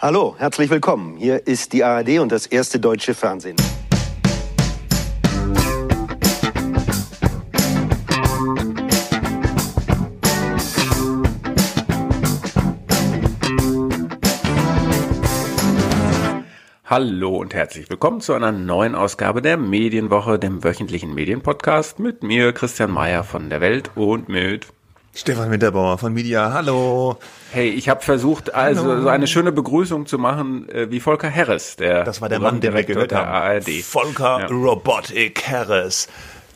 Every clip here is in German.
Hallo, herzlich willkommen. Hier ist die ARD und das erste deutsche Fernsehen. Hallo und herzlich willkommen zu einer neuen Ausgabe der Medienwoche, dem wöchentlichen Medienpodcast mit mir, Christian Mayer von der Welt und mit Stefan Winterbauer von Media, hallo. Hey, ich habe versucht, also hallo. so eine schöne Begrüßung zu machen äh, wie Volker Harris, der Das war der Mann, den wir gehört der haben. ARD. Volker ja. Robotic Harris.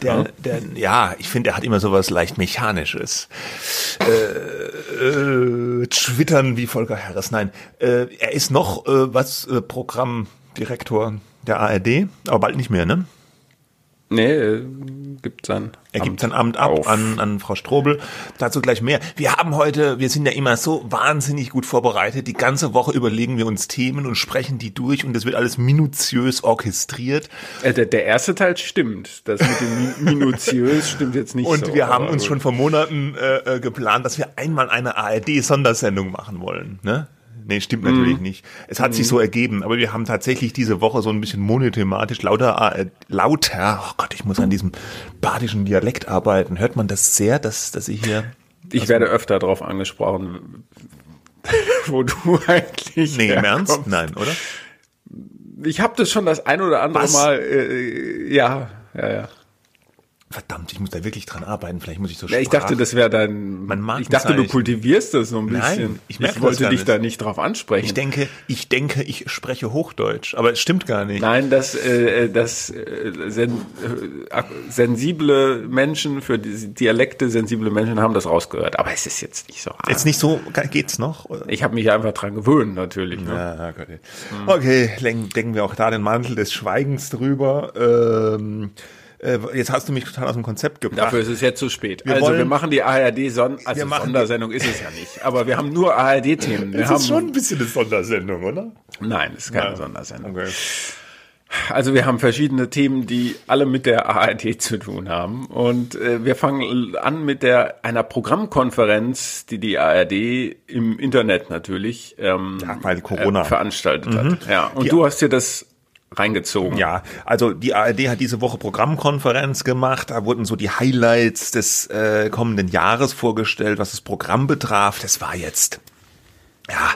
Der, ja. der, ja, ich finde, er hat immer sowas leicht Mechanisches. Äh, äh, Twittern wie Volker Harris. Nein, äh, er ist noch äh, was äh, Programmdirektor der ARD, aber bald nicht mehr, ne? Nee, äh, gibt sein Er gibt sein Amt ab an, an Frau Strobel. Dazu gleich mehr. Wir haben heute, wir sind ja immer so wahnsinnig gut vorbereitet. Die ganze Woche überlegen wir uns Themen und sprechen die durch und das wird alles minutiös orchestriert. Äh, der, der erste Teil stimmt. Das mit dem minutiös stimmt jetzt nicht und so. Wir haben uns schon vor Monaten äh, äh, geplant, dass wir einmal eine ARD-Sondersendung machen wollen. Ne? Nee, stimmt natürlich mm. nicht. Es hat mm. sich so ergeben, aber wir haben tatsächlich diese Woche so ein bisschen monothematisch lauter, äh, lauter, oh Gott, ich muss an diesem badischen Dialekt arbeiten. Hört man das sehr, dass, dass ich hier... Ich werde öfter darauf angesprochen, wo du eigentlich Nee, im Ernst? Nein, oder? Ich habe das schon das ein oder andere Was? Mal, äh, ja, ja, ja. Verdammt, ich muss da wirklich dran arbeiten. Vielleicht muss ich so ja, Ich dachte, das wäre dein. Ich dachte, du kultivierst das so ein bisschen. Nein, ich, ich wollte dich nicht. da nicht drauf ansprechen. Ich denke, ich denke, ich spreche Hochdeutsch, aber es stimmt gar nicht. Nein, dass, äh, dass äh, sen, äh, sensible Menschen für Dialekte sensible Menschen haben das rausgehört. Aber es ist jetzt nicht so. Hart. Jetzt nicht so geht's noch? Oder? Ich habe mich einfach dran gewöhnt, natürlich. Ne? Ja, okay. Okay, denken wir auch da den Mantel des Schweigens drüber. Ähm, äh, jetzt hast du mich total aus dem Konzept gebracht. Dafür ist es jetzt zu spät. Wir also wollen, wir machen die ARD-Son also Sondersendung ist es ja nicht, aber wir haben nur ARD-Themen. Es ist schon ein bisschen eine Sondersendung, oder? Nein, es ist keine ja. Sondersendung. Okay. Also wir haben verschiedene Themen, die alle mit der ARD zu tun haben. Und äh, wir fangen an mit der einer Programmkonferenz, die die ARD im Internet natürlich ähm, ja, weil Corona. Äh, veranstaltet mhm. hat. Ja, und die, du hast dir das reingezogen. Ja, also die ARD hat diese Woche Programmkonferenz gemacht. Da wurden so die Highlights des äh, kommenden Jahres vorgestellt, was das Programm betraf. Das war jetzt, ja,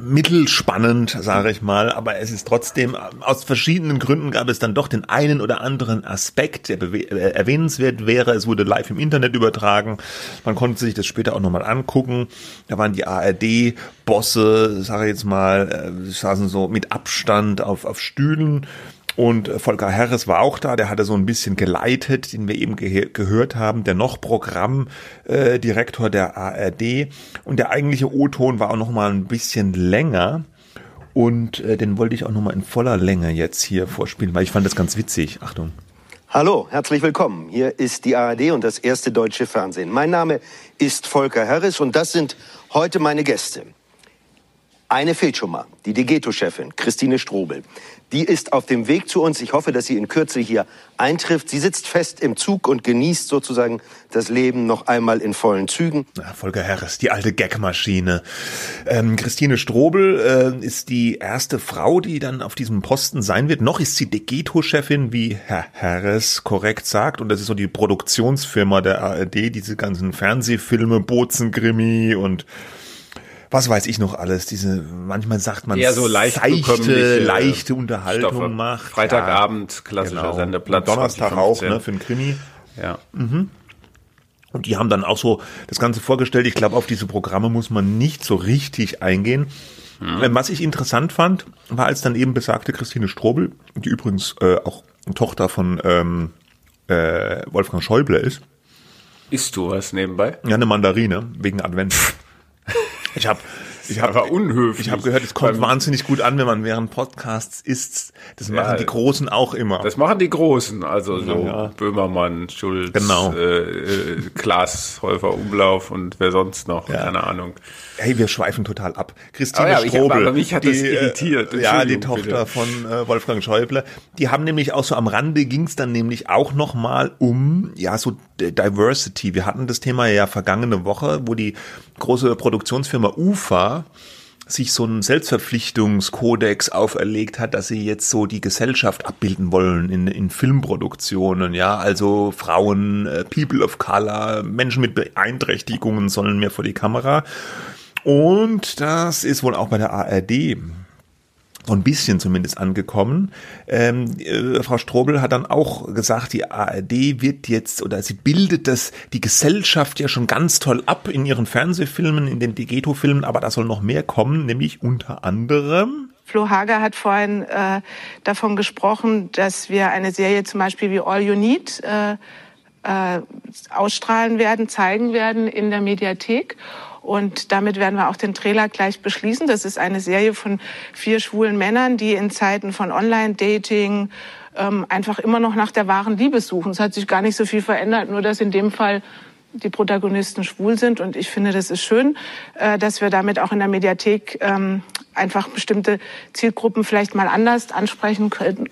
mittelspannend, sage ich mal, aber es ist trotzdem, aus verschiedenen Gründen gab es dann doch den einen oder anderen Aspekt, der äh, erwähnenswert wäre. Es wurde live im Internet übertragen. Man konnte sich das später auch nochmal angucken. Da waren die ARD-Bosse, sage ich jetzt mal, äh, saßen so mit Abstand auf, auf Stühlen und Volker Harris war auch da, der hatte so ein bisschen geleitet, den wir eben ge gehört haben, der noch Programmdirektor äh, der ARD. Und der eigentliche O-Ton war auch noch mal ein bisschen länger. Und äh, den wollte ich auch noch mal in voller Länge jetzt hier vorspielen, weil ich fand das ganz witzig. Achtung. Hallo, herzlich willkommen. Hier ist die ARD und das erste deutsche Fernsehen. Mein Name ist Volker Harris und das sind heute meine Gäste. Eine fehlt schon mal, die Degeto-Chefin, Christine Strobel. Die ist auf dem Weg zu uns. Ich hoffe, dass sie in Kürze hier eintrifft. Sie sitzt fest im Zug und genießt sozusagen das Leben noch einmal in vollen Zügen. Ja, Volker Harris, die alte Gagmaschine. Ähm, Christine Strobel äh, ist die erste Frau, die dann auf diesem Posten sein wird. Noch ist sie Degeto-Chefin, wie Herr Harris korrekt sagt. Und das ist so die Produktionsfirma der ARD, diese ganzen Fernsehfilme, Bozengrimi und was weiß ich noch alles, diese, manchmal sagt man, eher so leicht seichte, leichte Unterhaltung Stoffe. macht. Freitagabend, klassischer genau. Sendeplatz. Donnerstag auch, ne, für ein Krimi. Ja. Mhm. Und die haben dann auch so das Ganze vorgestellt. Ich glaube, auf diese Programme muss man nicht so richtig eingehen. Mhm. Was ich interessant fand, war als dann eben besagte Christine Strobel, die übrigens äh, auch Tochter von ähm, äh, Wolfgang Schäuble ist. Isst du was nebenbei? Ja, eine Mandarine, wegen Advent. Ich habe ich habe unhöflich. Ich habe gehört, es kommt wahnsinnig gut an, wenn man während Podcasts isst. Das machen ja, die Großen auch immer. Das machen die Großen, also so ja. Böhmermann, Schulz, genau. äh, äh, Klaas, Häufer, Umlauf und wer sonst noch, ja. keine Ahnung. Hey, wir schweifen total ab. Christine ja, Strobel, aber mich hat die, das irritiert. Ja, die Tochter bitte. von äh, Wolfgang Schäuble. Die haben nämlich auch so am Rande ging es dann nämlich auch noch mal um ja so Diversity. Wir hatten das Thema ja vergangene Woche, wo die große Produktionsfirma UFA sich so einen Selbstverpflichtungskodex auferlegt hat, dass sie jetzt so die Gesellschaft abbilden wollen in, in Filmproduktionen, ja, also Frauen, äh, People of Color, Menschen mit Beeinträchtigungen sollen mehr vor die Kamera. Und das ist wohl auch bei der ARD so ein bisschen zumindest angekommen. Ähm, äh, Frau Strobel hat dann auch gesagt, die ARD wird jetzt oder sie bildet das die Gesellschaft ja schon ganz toll ab in ihren Fernsehfilmen, in den Digeto-Filmen, aber da soll noch mehr kommen, nämlich unter anderem Flo Hager hat vorhin äh, davon gesprochen, dass wir eine Serie zum Beispiel wie All You Need äh, äh, ausstrahlen werden, zeigen werden in der Mediathek. Und damit werden wir auch den Trailer gleich beschließen. Das ist eine Serie von vier schwulen Männern, die in Zeiten von Online-Dating ähm, einfach immer noch nach der wahren Liebe suchen. Es hat sich gar nicht so viel verändert, nur dass in dem Fall die Protagonisten schwul sind. Und ich finde, das ist schön, äh, dass wir damit auch in der Mediathek ähm, einfach bestimmte Zielgruppen vielleicht mal anders ansprechen können.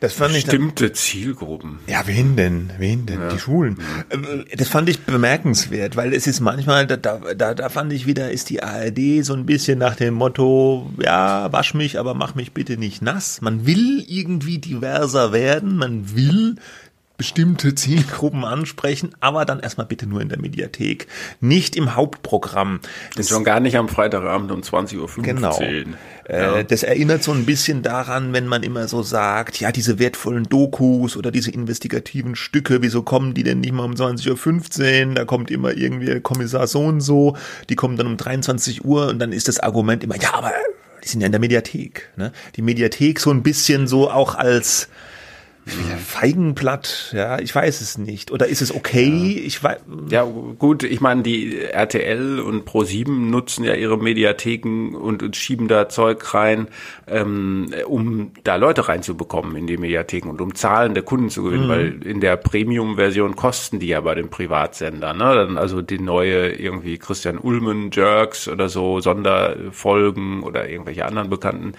Das fand Bestimmte ich dann, Zielgruppen. Ja, wen denn? Wen denn? Ja. Die Schulen. Äh, das fand ich bemerkenswert, weil es ist manchmal, da, da, da fand ich wieder, ist die ARD so ein bisschen nach dem Motto, ja, wasch mich, aber mach mich bitte nicht nass. Man will irgendwie diverser werden, man will bestimmte Zielgruppen ansprechen, aber dann erstmal bitte nur in der Mediathek, nicht im Hauptprogramm. Das schon gar nicht am Freitagabend um 20.15 Uhr. Genau. Ja. Äh, das erinnert so ein bisschen daran, wenn man immer so sagt, ja, diese wertvollen Dokus oder diese investigativen Stücke, wieso kommen die denn nicht mal um 20.15 Uhr? Da kommt immer irgendwie Kommissar so und so, die kommen dann um 23 Uhr und dann ist das Argument immer, ja, aber die sind ja in der Mediathek. Ne? Die Mediathek so ein bisschen so auch als Feigenblatt, ja, ich weiß es nicht. Oder ist es okay? Ja. Ich weiß. Ja, gut, ich meine, die RTL und Pro7 nutzen ja ihre Mediatheken und, und schieben da Zeug rein, ähm, um da Leute reinzubekommen in die Mediatheken und um Zahlen der Kunden zu gewinnen, mhm. weil in der Premium-Version kosten die ja bei den Privatsendern, ne? Dann also die neue irgendwie Christian Ulmen, Jerks oder so, Sonderfolgen oder irgendwelche anderen bekannten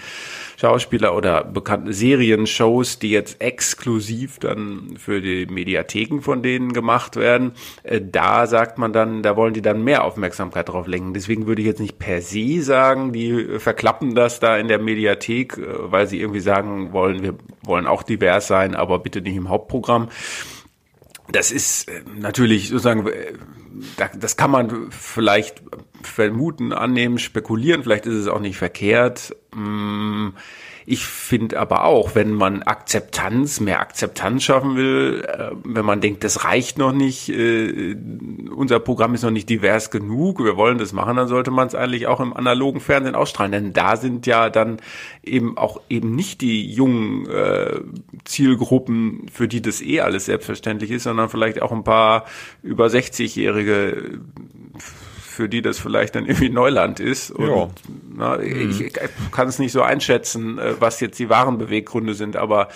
Schauspieler oder bekannte Serienshows, die jetzt exklusiv dann für die Mediatheken von denen gemacht werden. Äh, da sagt man dann, da wollen die dann mehr Aufmerksamkeit drauf lenken. Deswegen würde ich jetzt nicht per se sagen, die verklappen das da in der Mediathek, äh, weil sie irgendwie sagen wollen, wir wollen auch divers sein, aber bitte nicht im Hauptprogramm. Das ist äh, natürlich sozusagen, das kann man vielleicht vermuten, annehmen, spekulieren, vielleicht ist es auch nicht verkehrt. Mm, ich finde aber auch, wenn man Akzeptanz, mehr Akzeptanz schaffen will, äh, wenn man denkt, das reicht noch nicht, äh, unser Programm ist noch nicht divers genug, wir wollen das machen, dann sollte man es eigentlich auch im analogen Fernsehen ausstrahlen. Denn da sind ja dann eben auch eben nicht die jungen äh, Zielgruppen, für die das eh alles selbstverständlich ist, sondern vielleicht auch ein paar über 60-jährige für die das vielleicht dann irgendwie Neuland ist. Und ja. na, mhm. ich, ich kann es nicht so einschätzen, äh, was jetzt die wahren Beweggründe sind, aber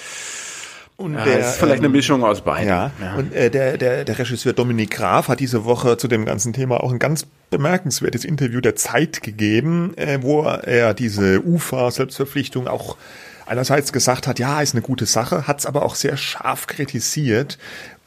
und ja, der, ist vielleicht ähm, eine Mischung aus beiden. Ja, ja. und äh, der, der, der Regisseur Dominik Graf hat diese Woche zu dem ganzen Thema auch ein ganz bemerkenswertes Interview der Zeit gegeben, äh, wo er diese UFA-Selbstverpflichtung auch einerseits gesagt hat, ja, ist eine gute Sache, hat es aber auch sehr scharf kritisiert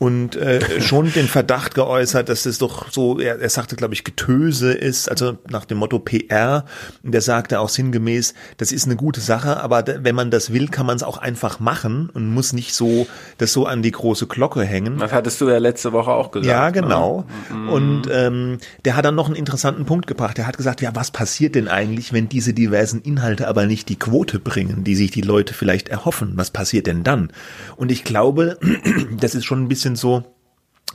und äh, schon den Verdacht geäußert, dass es doch so, er, er sagte, glaube ich, Getöse ist, also nach dem Motto PR. Und er sagte auch sinngemäß, das ist eine gute Sache, aber wenn man das will, kann man es auch einfach machen und muss nicht so das so an die große Glocke hängen. Das hattest du ja letzte Woche auch gesagt. Ja, genau. Ne? Und ähm, der hat dann noch einen interessanten Punkt gebracht. Er hat gesagt, ja, was passiert denn eigentlich, wenn diese diversen Inhalte aber nicht die Quote bringen, die sich die Leute vielleicht erhoffen? Was passiert denn dann? Und ich glaube, das ist schon ein bisschen bisschen so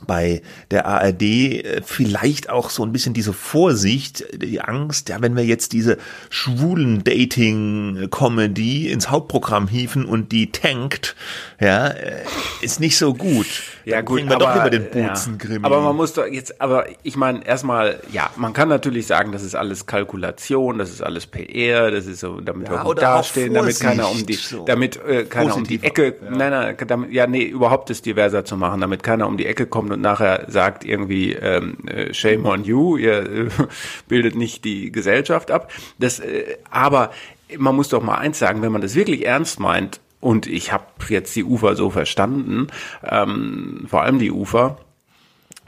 bei der ARD äh, vielleicht auch so ein bisschen diese Vorsicht, die Angst, ja, wenn wir jetzt diese schwulen Dating-Comedy ins Hauptprogramm hieven und die tankt, ja, äh, ist nicht so gut. Ja, gut, wir aber, doch lieber den Bozengrimm. Ja, aber man muss doch jetzt, aber ich meine, erstmal, ja, man kann natürlich sagen, das ist alles Kalkulation, das ist alles PR, das ist so, damit ja, wir gut dastehen, damit keiner um die, so. damit äh, keiner um die Ecke, ja. nein, nein, damit, ja, nee, überhaupt es diverser zu machen, damit keiner um die Ecke kommt und nachher sagt irgendwie, ähm, äh, shame on you, ihr äh, bildet nicht die Gesellschaft ab. Das, äh, aber man muss doch mal eins sagen, wenn man das wirklich ernst meint, und ich habe jetzt die Ufer so verstanden, ähm, vor allem die Ufer,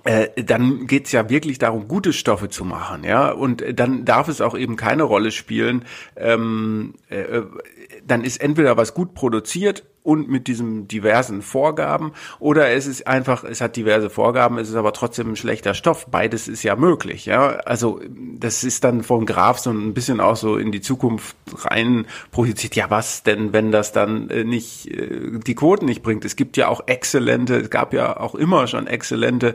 äh, dann geht's ja wirklich darum, gute Stoffe zu machen, ja. Und dann darf es auch eben keine Rolle spielen. Ähm, äh, dann ist entweder was gut produziert und mit diesen diversen Vorgaben oder es ist einfach, es hat diverse Vorgaben, es ist aber trotzdem ein schlechter Stoff. Beides ist ja möglich, ja. Also das ist dann vom Graf so ein bisschen auch so in die Zukunft rein projiziert. Ja, was denn, wenn das dann äh, nicht äh, die Quoten nicht bringt? Es gibt ja auch exzellente, es gab ja auch immer schon exzellente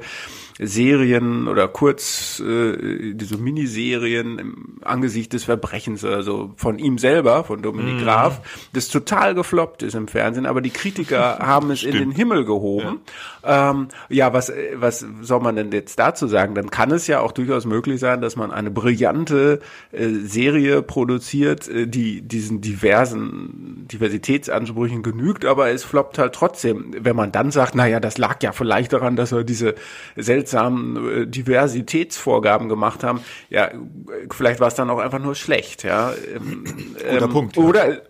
Serien oder kurz äh, diese Miniserien im Angesicht des Verbrechens, also von ihm selber, von Dominik mm. Graf, das total gefloppt ist im Fernsehen, aber die Kritiker haben es Stimmt. in den Himmel gehoben. Ja. Ähm, ja, was, was soll man denn jetzt dazu sagen? Dann kann es ja auch durchaus möglich sein, dass man eine brillante äh, Serie produziert, äh, die diesen diversen Diversitätsansprüchen genügt, aber es floppt halt trotzdem. Wenn man dann sagt, naja, das lag ja vielleicht daran, dass er diese seltsamen seltsamen äh, Diversitätsvorgaben gemacht haben, ja, vielleicht war es dann auch einfach nur schlecht, ja. Ähm, Guter ähm, Punkt. Ja. Oder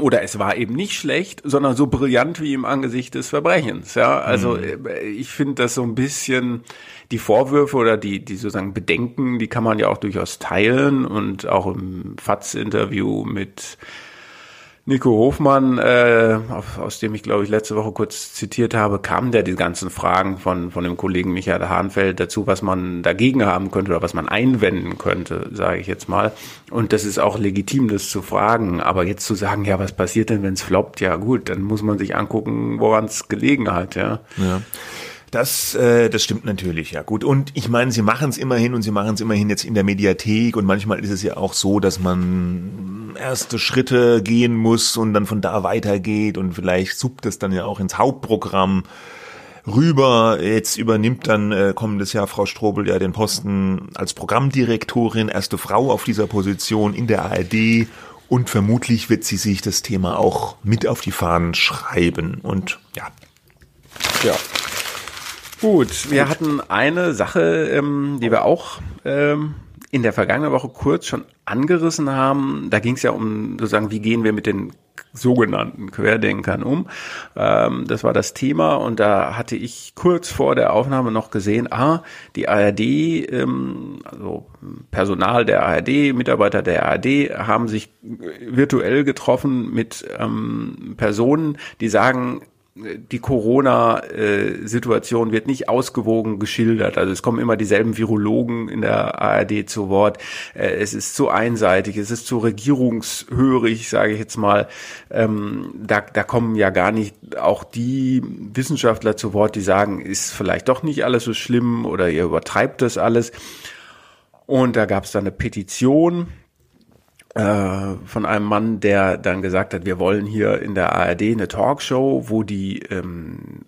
oder es war eben nicht schlecht, sondern so brillant wie im Angesicht des Verbrechens. Ja, also mhm. Äh, ich finde das so ein bisschen die Vorwürfe oder die die sozusagen Bedenken, die kann man ja auch durchaus teilen und auch im FATS-Interview mit Nico Hofmann, äh, aus dem ich glaube ich letzte Woche kurz zitiert habe, kamen der die ganzen Fragen von von dem Kollegen Michael Hahnfeld dazu, was man dagegen haben könnte oder was man einwenden könnte, sage ich jetzt mal. Und das ist auch legitim, das zu fragen. Aber jetzt zu sagen, ja, was passiert denn, wenn es floppt? Ja gut, dann muss man sich angucken, woran es gelegen hat. Ja. ja. Das, äh, das stimmt natürlich, ja gut. Und ich meine, sie machen es immerhin und sie machen es immerhin jetzt in der Mediathek und manchmal ist es ja auch so, dass man erste Schritte gehen muss und dann von da weitergeht und vielleicht suppt es dann ja auch ins Hauptprogramm rüber. Jetzt übernimmt dann äh, kommendes Jahr Frau Strobel ja den Posten als Programmdirektorin, erste Frau auf dieser Position in der ARD und vermutlich wird sie sich das Thema auch mit auf die Fahnen schreiben und ja. Ja, Gut, wir Gut. hatten eine Sache, ähm, die wir auch ähm, in der vergangenen Woche kurz schon angerissen haben. Da ging es ja um sozusagen, wie gehen wir mit den sogenannten Querdenkern um. Ähm, das war das Thema und da hatte ich kurz vor der Aufnahme noch gesehen, ah, die ARD, ähm, also Personal der ARD, Mitarbeiter der ARD haben sich virtuell getroffen mit ähm, Personen, die sagen, die Corona-Situation wird nicht ausgewogen geschildert. Also es kommen immer dieselben Virologen in der ARD zu Wort. Äh, es ist zu einseitig, es ist zu regierungshörig, sage ich jetzt mal. Ähm, da, da kommen ja gar nicht auch die Wissenschaftler zu Wort, die sagen, ist vielleicht doch nicht alles so schlimm oder ihr übertreibt das alles. Und da gab es dann eine Petition äh, von einem Mann, der dann gesagt hat, wir wollen hier in der ARD eine Talkshow, wo die ähm,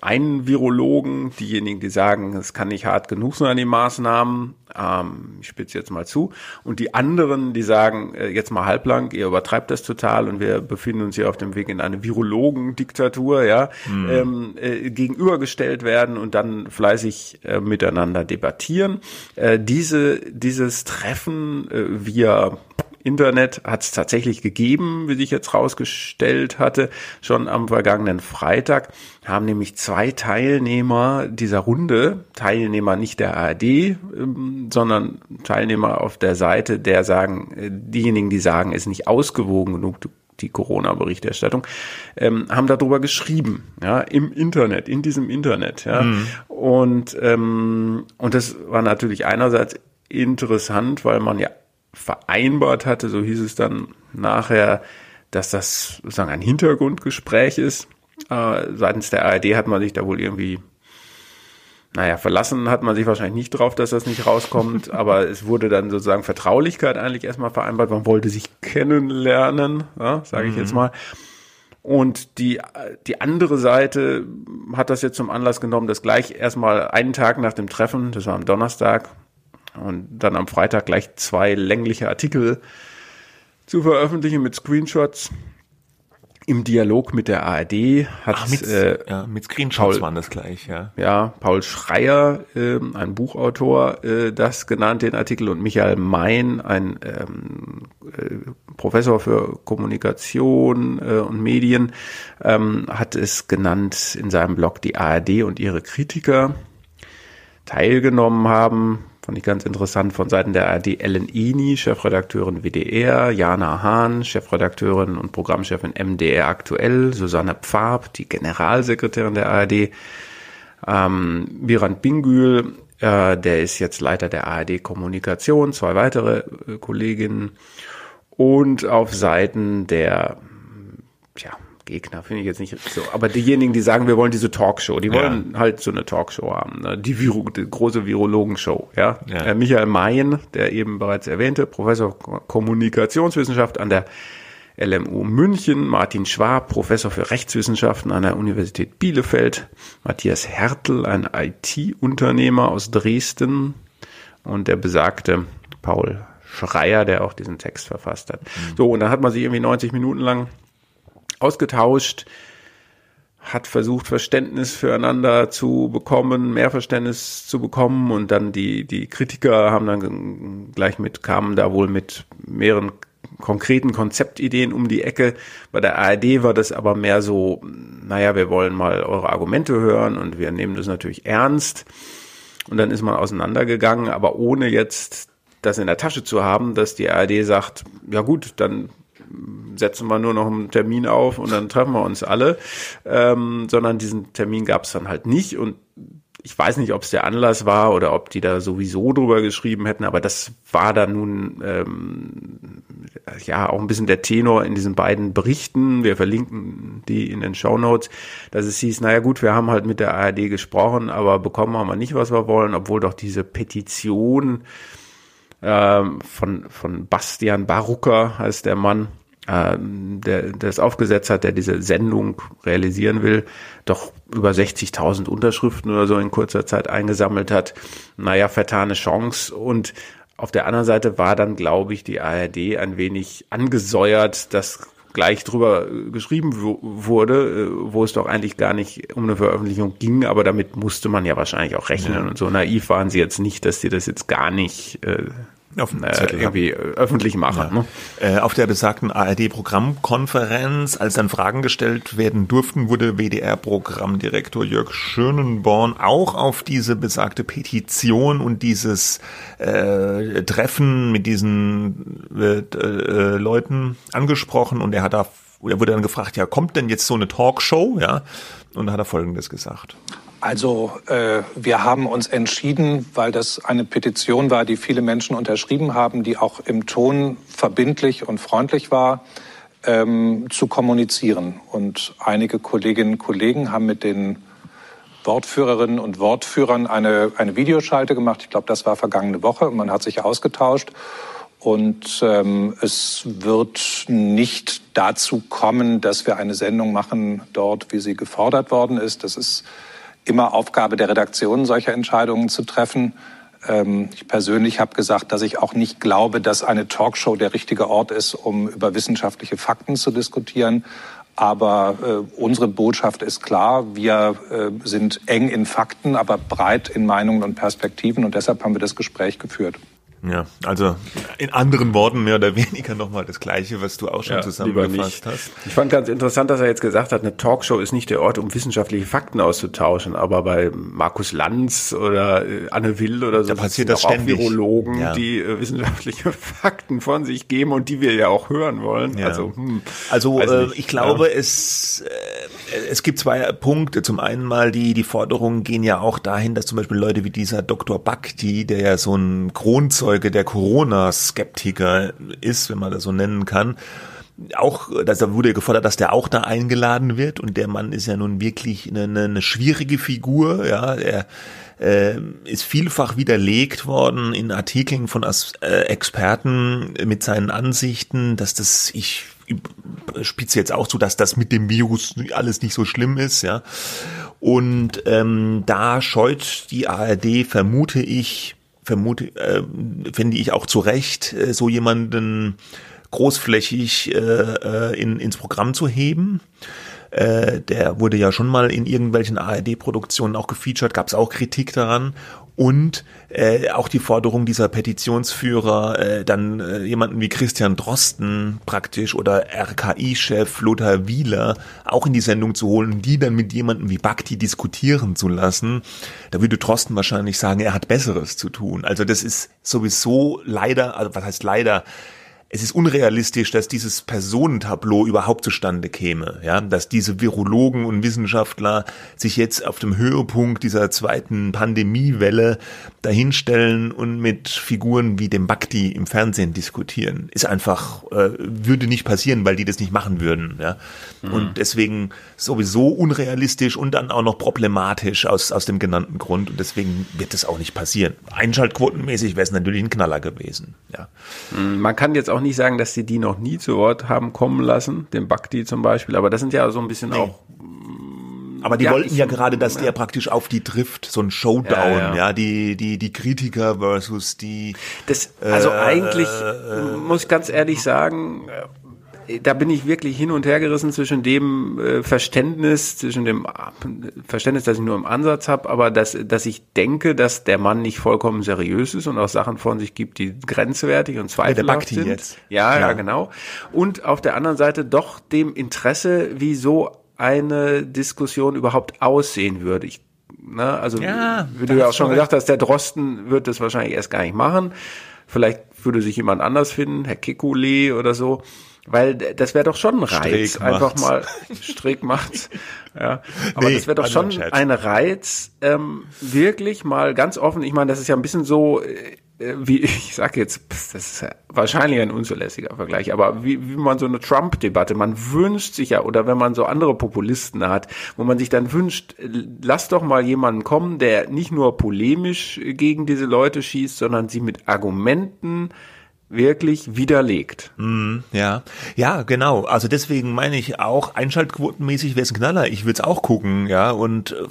einen Virologen, diejenigen, die sagen, es kann nicht hart genug sein, die Maßnahmen, ähm, ich spitze jetzt mal zu, und die anderen, die sagen, äh, jetzt mal halblang, ihr übertreibt das total und wir befinden uns hier auf dem Weg in eine Virologendiktatur, ja, mhm. ähm, äh, gegenübergestellt werden und dann fleißig äh, miteinander debattieren. Äh, diese, dieses Treffen äh, via Internet hat es tatsächlich gegeben, wie sich jetzt rausgestellt hatte, schon am vergangenen Freitag haben nämlich zwei Teilnehmer dieser Runde, Teilnehmer nicht der ARD, ähm, sondern Teilnehmer auf der Seite, der sagen, äh, diejenigen, die sagen, ist nicht ausgewogen genug, die Corona-Berichterstattung, ähm, haben darüber geschrieben, ja, im Internet, in diesem Internet, ja. Mhm. Und, ähm, und das war natürlich einerseits interessant, weil man ja vereinbart hatte, so hieß es dann nachher, dass das sozusagen ein Hintergrundgespräch ist. Äh, seitens der ARD hat man sich da wohl irgendwie, naja, verlassen hat man sich wahrscheinlich nicht drauf, dass das nicht rauskommt, aber es wurde dann sozusagen Vertraulichkeit eigentlich erstmal vereinbart. Man wollte sich kennenlernen, ja, sage ich mhm. jetzt mal. Und die, die andere Seite hat das jetzt zum Anlass genommen, dass gleich erstmal einen Tag nach dem Treffen, das war am Donnerstag, und dann am Freitag gleich zwei längliche Artikel zu veröffentlichen mit Screenshots. Im Dialog mit der ARD hat Ach, mit, äh, ja, mit Screenshots Paul, waren das gleich, ja. Ja, Paul Schreier, äh, ein Buchautor, äh, das genannt den Artikel und Michael Mein, ein ähm, äh, Professor für Kommunikation äh, und Medien, ähm, hat es genannt in seinem Blog die ARD und ihre Kritiker. teilgenommen haben. Fand ich ganz interessant von Seiten der ARD Ellen Ini, Chefredakteurin WDR, Jana Hahn, Chefredakteurin und Programmchefin MDR aktuell, Susanne Pfab, die Generalsekretärin der ARD, ähm, Birand Bingül, äh, der ist jetzt Leiter der ARD Kommunikation, zwei weitere äh, Kolleginnen. Und auf Seiten der ja, Gegner finde ich jetzt nicht so, aber diejenigen, die sagen, wir wollen diese Talkshow, die wollen ja. halt so eine Talkshow haben, ne? die, Viro, die große Virologenshow, ja. ja. Äh, Michael Mayen, der eben bereits erwähnte, Professor Kommunikationswissenschaft an der LMU München, Martin Schwab, Professor für Rechtswissenschaften an der Universität Bielefeld, Matthias Hertel, ein IT-Unternehmer aus Dresden und der besagte Paul Schreier, der auch diesen Text verfasst hat. Mhm. So, und dann hat man sich irgendwie 90 Minuten lang ausgetauscht, hat versucht, Verständnis füreinander zu bekommen, mehr Verständnis zu bekommen und dann die, die Kritiker haben dann gleich mit, kamen da wohl mit mehreren konkreten Konzeptideen um die Ecke. Bei der ARD war das aber mehr so, naja, wir wollen mal eure Argumente hören und wir nehmen das natürlich ernst. Und dann ist man auseinandergegangen, aber ohne jetzt das in der Tasche zu haben, dass die ARD sagt, ja gut, dann setzen wir nur noch einen Termin auf und dann treffen wir uns alle, ähm, sondern diesen Termin gab es dann halt nicht und ich weiß nicht, ob es der Anlass war oder ob die da sowieso drüber geschrieben hätten, aber das war da nun ähm, ja auch ein bisschen der Tenor in diesen beiden Berichten. Wir verlinken die in den Show Notes, dass es hieß, naja gut, wir haben halt mit der ARD gesprochen, aber bekommen haben wir nicht, was wir wollen, obwohl doch diese Petition ähm, von, von Bastian Barucker heißt der Mann, äh, der, der es aufgesetzt hat, der diese Sendung realisieren will, doch über 60.000 Unterschriften oder so in kurzer Zeit eingesammelt hat. Naja, vertane Chance. Und auf der anderen Seite war dann, glaube ich, die ARD ein wenig angesäuert, dass gleich drüber geschrieben wurde, äh, wo es doch eigentlich gar nicht um eine Veröffentlichung ging, aber damit musste man ja wahrscheinlich auch rechnen. Ja. Und so naiv waren sie jetzt nicht, dass sie das jetzt gar nicht äh, auf, äh, irgendwie ja. öffentlich machen. Ja. Ne? Äh, auf der besagten ARD-Programmkonferenz, als dann Fragen gestellt werden durften, wurde WDR-Programmdirektor Jörg Schönenborn auch auf diese besagte Petition und dieses äh, Treffen mit diesen äh, äh, Leuten angesprochen und er hat da er wurde dann gefragt, ja, kommt denn jetzt so eine Talkshow, ja? Und da hat er Folgendes gesagt. Also äh, wir haben uns entschieden, weil das eine Petition war, die viele Menschen unterschrieben haben, die auch im Ton verbindlich und freundlich war, ähm, zu kommunizieren. Und einige Kolleginnen und Kollegen haben mit den Wortführerinnen und Wortführern eine, eine Videoschalte gemacht. Ich glaube, das war vergangene Woche. Man hat sich ausgetauscht. Und ähm, es wird nicht dazu kommen, dass wir eine Sendung machen dort, wie sie gefordert worden ist. Das ist immer Aufgabe der Redaktion, solche Entscheidungen zu treffen. Ähm, ich persönlich habe gesagt, dass ich auch nicht glaube, dass eine Talkshow der richtige Ort ist, um über wissenschaftliche Fakten zu diskutieren. Aber äh, unsere Botschaft ist klar, wir äh, sind eng in Fakten, aber breit in Meinungen und Perspektiven. Und deshalb haben wir das Gespräch geführt. Ja, also in anderen Worten mehr oder weniger nochmal das Gleiche, was du auch schon ja, zusammengefasst hast. Ich fand ganz interessant, dass er jetzt gesagt hat, eine Talkshow ist nicht der Ort, um wissenschaftliche Fakten auszutauschen, aber bei Markus Lanz oder äh, Anne Will oder so da passiert das ständig. auch Virologen, ja. die äh, wissenschaftliche Fakten von sich geben und die wir ja auch hören wollen. Ja. Also, hm, also äh, ich glaube, es äh, es gibt zwei Punkte. Zum einen mal die die Forderungen gehen ja auch dahin, dass zum Beispiel Leute wie dieser Dr. Bakti, der ja so ein Kronzeug Nachfolge der Corona-Skeptiker ist, wenn man das so nennen kann. Auch, da wurde gefordert, dass der auch da eingeladen wird und der Mann ist ja nun wirklich eine, eine schwierige Figur, ja, er äh, ist vielfach widerlegt worden in Artikeln von As äh, Experten mit seinen Ansichten, dass das, ich spitze jetzt auch zu, dass das mit dem Virus alles nicht so schlimm ist, ja. Und ähm, da scheut die ARD, vermute ich, vermute, äh, finde ich auch zu Recht, äh, so jemanden großflächig äh, äh, in, ins Programm zu heben. Äh, der wurde ja schon mal in irgendwelchen ARD-Produktionen auch gefeatured, gab es auch Kritik daran. Und äh, auch die Forderung dieser Petitionsführer, äh, dann äh, jemanden wie Christian Drosten praktisch oder RKI-Chef Lothar Wieler auch in die Sendung zu holen, die dann mit jemandem wie Bakti diskutieren zu lassen, da würde Drosten wahrscheinlich sagen, er hat Besseres zu tun. Also das ist sowieso leider, also was heißt leider, es ist unrealistisch, dass dieses Personentableau überhaupt zustande käme, ja, dass diese Virologen und Wissenschaftler sich jetzt auf dem Höhepunkt dieser zweiten Pandemiewelle dahinstellen und mit Figuren wie dem Bhakti im Fernsehen diskutieren, ist einfach äh, würde nicht passieren, weil die das nicht machen würden, ja, mhm. und deswegen sowieso unrealistisch und dann auch noch problematisch aus aus dem genannten Grund und deswegen wird es auch nicht passieren. Einschaltquotenmäßig wäre es natürlich ein Knaller gewesen, ja. Mhm, man kann jetzt auch nicht sagen, dass sie die noch nie zu Wort haben kommen lassen, den Bhakti zum Beispiel, aber das sind ja so ein bisschen nee. auch aber die ja, wollten ja gerade, dass ja. der praktisch auf die trifft, so ein Showdown, ja, ja. ja, die die die Kritiker versus die. Das also äh, eigentlich äh, muss ich ganz ehrlich sagen, da bin ich wirklich hin und her gerissen zwischen dem äh, Verständnis, zwischen dem Verständnis, das ich nur im Ansatz habe, aber dass, dass ich denke, dass der Mann nicht vollkommen seriös ist und auch Sachen von sich gibt, die grenzwertig und zweifelhaft ja, sind. Jetzt. Ja, ja, ja, genau. Und auf der anderen Seite doch dem Interesse, wie so eine Diskussion überhaupt aussehen würde. Ich, ne, also ja, wie du ja auch schon gesagt hast, der Drosten wird das wahrscheinlich erst gar nicht machen. Vielleicht würde sich jemand anders finden, Herr Kikuli oder so. Weil das wäre doch schon ein Reiz, Strick einfach macht's. mal Strick macht's. Ja, aber nee, das wäre doch schon ein Reiz, ähm, wirklich mal ganz offen. Ich meine, das ist ja ein bisschen so, äh, wie ich sage jetzt, das ist ja wahrscheinlich ein unzulässiger Vergleich, aber wie, wie man so eine Trump-Debatte, man wünscht sich ja, oder wenn man so andere Populisten hat, wo man sich dann wünscht, lass doch mal jemanden kommen, der nicht nur polemisch gegen diese Leute schießt, sondern sie mit Argumenten wirklich widerlegt. Mm, ja, ja, genau. Also deswegen meine ich auch, einschaltquotenmäßig wäre es ein Knaller. Ich würde es auch gucken, ja, und äh,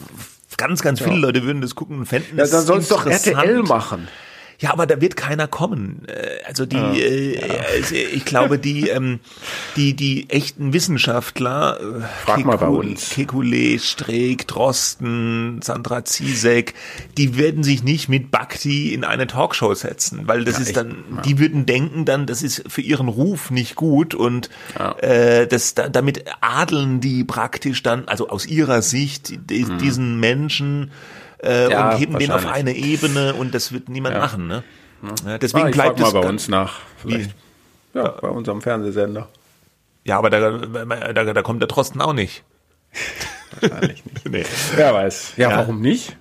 ganz, ganz viele ja. Leute würden das gucken und fänden ja, dann soll es doch RTL machen. Ja, aber da wird keiner kommen. Äh, also die, ja, äh, ja. Also ich glaube, die, ähm, die, die echten Wissenschaftler, äh, Frag Keku, mal bei uns. Kekulé, Streeck, Drosten, Sandra Ziesek, die werden sich nicht mit Bhakti in eine Talkshow setzen, weil das ja, ist dann, ich, die würden denken dann, das ist für ihren Ruf nicht gut und äh, das, damit adeln die praktisch dann, also aus ihrer Sicht, die, mhm. diesen Menschen äh, ja, und heben den auf eine Ebene und das wird niemand ja. machen. Ne? Ja, deswegen ah, bleibt es mal bei uns nach. Vielleicht. Wie? Ja, bei unserem Fernsehsender. Ja, aber da, da, da kommt der Trosten auch nicht. Wahrscheinlich nicht. nee. Wer weiß. Ja, warum nicht?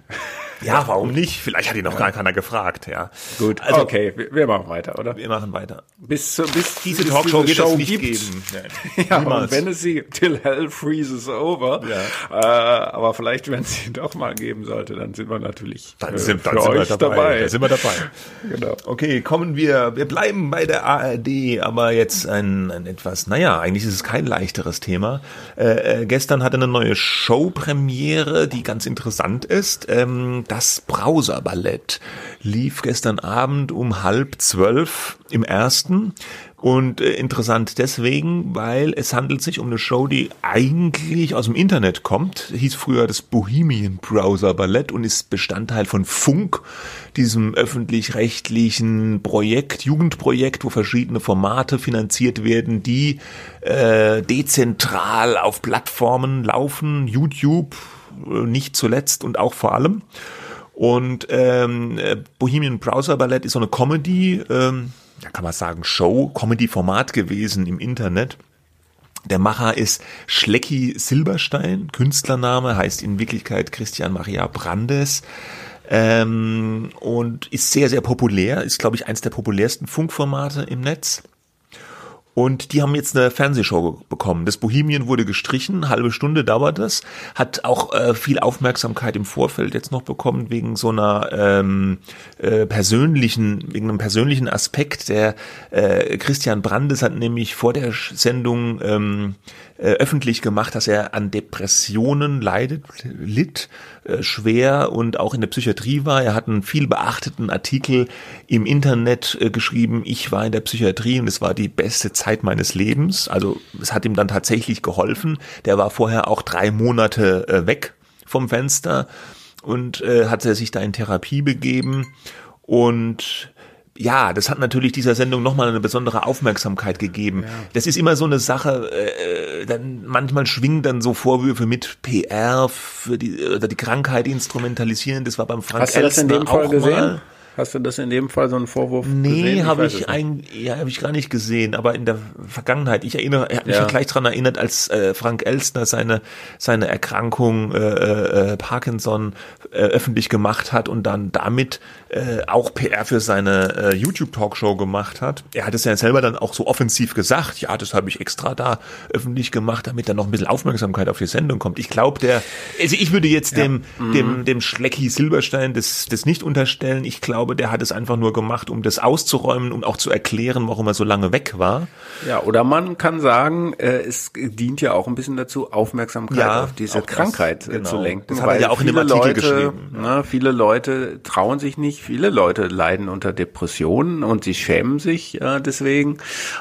Ja, warum nicht? Vielleicht hat ihn noch gar keiner gefragt, ja. Gut, also, okay, wir, wir machen weiter, oder? Wir machen weiter. Bis, bis diese bis Talkshow diese wird es nicht gibt. geben. Nein, ja, und wenn es sie till hell freezes over, ja. äh, aber vielleicht, wenn es sie doch mal geben sollte, dann sind wir natürlich dann sind, dann sind wir dabei. dabei. Dann sind wir dabei. genau. Okay, kommen wir, wir bleiben bei der ARD, aber jetzt ein, ein etwas, naja, eigentlich ist es kein leichteres Thema. Äh, äh, gestern hatte eine neue Show-Premiere, die ganz interessant ist. Ähm, das Browser-Ballett lief gestern Abend um halb zwölf im ersten. Und äh, interessant deswegen, weil es handelt sich um eine Show, die eigentlich aus dem Internet kommt. Hieß früher das Bohemian Browser Ballett und ist Bestandteil von Funk, diesem öffentlich-rechtlichen Projekt, Jugendprojekt, wo verschiedene Formate finanziert werden, die äh, dezentral auf Plattformen laufen, YouTube äh, nicht zuletzt und auch vor allem. Und ähm, äh, Bohemian Browser Ballett ist so eine Comedy, ähm, ja kann man sagen, Show, Comedy-Format gewesen im Internet. Der Macher ist Schlecki Silberstein, Künstlername, heißt in Wirklichkeit Christian Maria Brandes. Ähm, und ist sehr, sehr populär, ist, glaube ich, eins der populärsten Funkformate im Netz. Und die haben jetzt eine Fernsehshow bekommen. Das Bohemian wurde gestrichen, halbe Stunde dauert das, hat auch äh, viel Aufmerksamkeit im Vorfeld jetzt noch bekommen wegen so einer ähm, äh, persönlichen, wegen einem persönlichen Aspekt. Der äh, Christian Brandes hat nämlich vor der Sendung ähm, äh, öffentlich gemacht, dass er an Depressionen leidet, litt, äh, schwer und auch in der Psychiatrie war. Er hat einen viel beachteten Artikel im Internet äh, geschrieben, ich war in der Psychiatrie und es war die beste Zeit meines Lebens. Also es hat ihm dann tatsächlich geholfen. Der war vorher auch drei Monate äh, weg vom Fenster und hat sich da in Therapie begeben und ja, das hat natürlich dieser Sendung nochmal eine besondere Aufmerksamkeit gegeben. Ja. Das ist immer so eine Sache, äh, dann manchmal schwingen dann so Vorwürfe mit PR für die oder die Krankheit instrumentalisieren. Das war beim Frank Hast du das in dem Fall gesehen? Mal. Hast du das in dem Fall so einen Vorwurf nee, gesehen? Nee, habe ich, ein, ja, hab ich gar nicht gesehen, aber in der Vergangenheit, ich erinnere, er hat mich ja. gleich dran erinnert, als äh, Frank Elstner seine, seine Erkrankung äh, äh, Parkinson äh, öffentlich gemacht hat und dann damit äh, auch PR für seine äh, YouTube-Talkshow gemacht hat. Er hat es ja selber dann auch so offensiv gesagt, ja, das habe ich extra da öffentlich gemacht, damit dann noch ein bisschen Aufmerksamkeit auf die Sendung kommt. Ich glaube, der, also ich würde jetzt ja. dem, mhm. dem, dem Schlecki Silberstein das, das nicht unterstellen. Ich glaube, der hat es einfach nur gemacht, um das auszuräumen, um auch zu erklären, warum er so lange weg war. Ja, oder man kann sagen, äh, es dient ja auch ein bisschen dazu, Aufmerksamkeit ja, auf diese Krankheit das, genau. zu lenken. Das hat er ja auch in dem Artikel Leute, geschrieben. Na, viele Leute trauen sich nicht, viele Leute leiden unter Depressionen und sie schämen sich äh, deswegen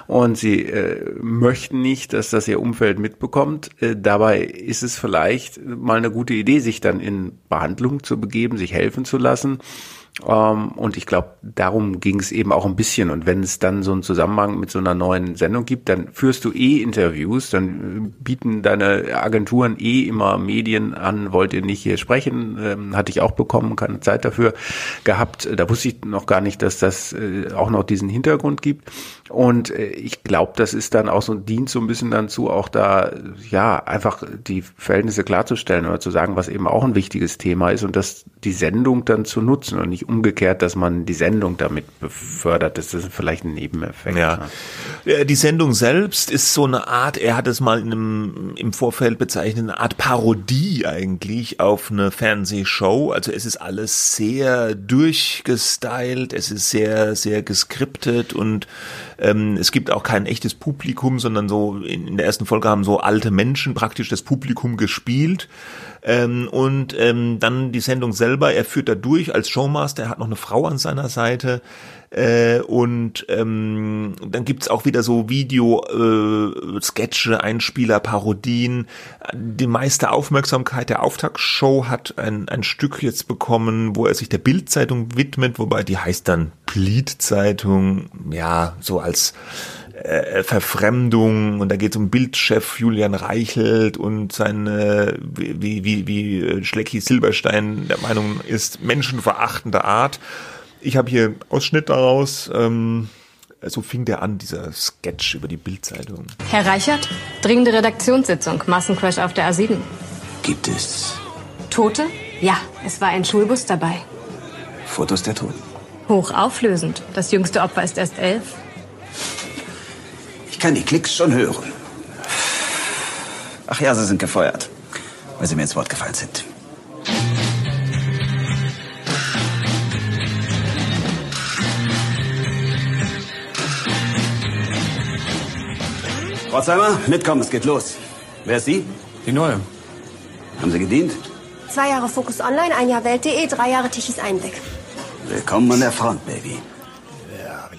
und sie äh, möchten nicht, dass das ihr Umfeld mitbekommt. Äh, dabei ist es vielleicht mal eine gute Idee, sich dann in Behandlung zu begeben, sich helfen zu lassen. Ähm, und ich glaube, darum ging es eben auch ein bisschen. Und wenn es dann so einen Zusammenhang mit so einer neuen Sendung gibt, dann führst du eh Interviews, dann bieten deine Agenturen eh immer Medien an, wollt ihr nicht hier sprechen, ähm, hatte ich auch bekommen, keine Zeit dafür gehabt. Da wusste ich noch gar nicht, dass das äh, auch noch diesen Hintergrund gibt. Und äh, ich glaube, das ist dann auch so ein Dienst so ein bisschen dazu, auch da ja einfach die Verhältnisse klarzustellen oder zu sagen, was eben auch ein wichtiges Thema ist und das die Sendung dann zu nutzen und nicht umgekehrt, dass man die Sendung damit befördert. Das ist vielleicht ein Nebeneffekt. Ja. Ne? Die Sendung selbst ist so eine Art, er hat es mal in einem, im Vorfeld bezeichnet, eine Art Parodie eigentlich auf eine Fernsehshow. Also es ist alles sehr durchgestylt, es ist sehr, sehr geskriptet und ähm, es gibt auch kein echtes Publikum, sondern so in, in der ersten Folge haben so alte Menschen praktisch das Publikum gespielt. Ähm, und ähm, dann die Sendung selber, er führt da durch als Showmaster, er hat noch eine Frau an seiner Seite. Äh, und ähm, dann gibt's auch wieder so Video, äh, Einspieler, Parodien. Die meiste Aufmerksamkeit der Auftaktshow hat ein, ein Stück jetzt bekommen, wo er sich der Bildzeitung widmet, wobei die heißt dann Bliedzeitung, ja, so als äh, Verfremdung und da geht es um Bildchef Julian Reichelt und seine, wie, wie, wie Schlecki Silberstein der Meinung ist, menschenverachtende Art. Ich habe hier Ausschnitt daraus. Ähm, so fing der an, dieser Sketch über die Bildzeitung. Herr Reichert, dringende Redaktionssitzung, Massencrash auf der A7. Gibt es Tote? Ja, es war ein Schulbus dabei. Fotos der Toten? Hochauflösend. Das jüngste Opfer ist erst elf. Ich kann die Klicks schon hören. Ach ja, Sie sind gefeuert, weil Sie mir ins Wort gefallen sind. Rotzheimer, mitkommen, es geht los. Wer ist Sie? Die Neue. Haben Sie gedient? Zwei Jahre Fokus Online, ein Jahr Welt.de, drei Jahre Tichys Einblick. Willkommen an der Front, Baby.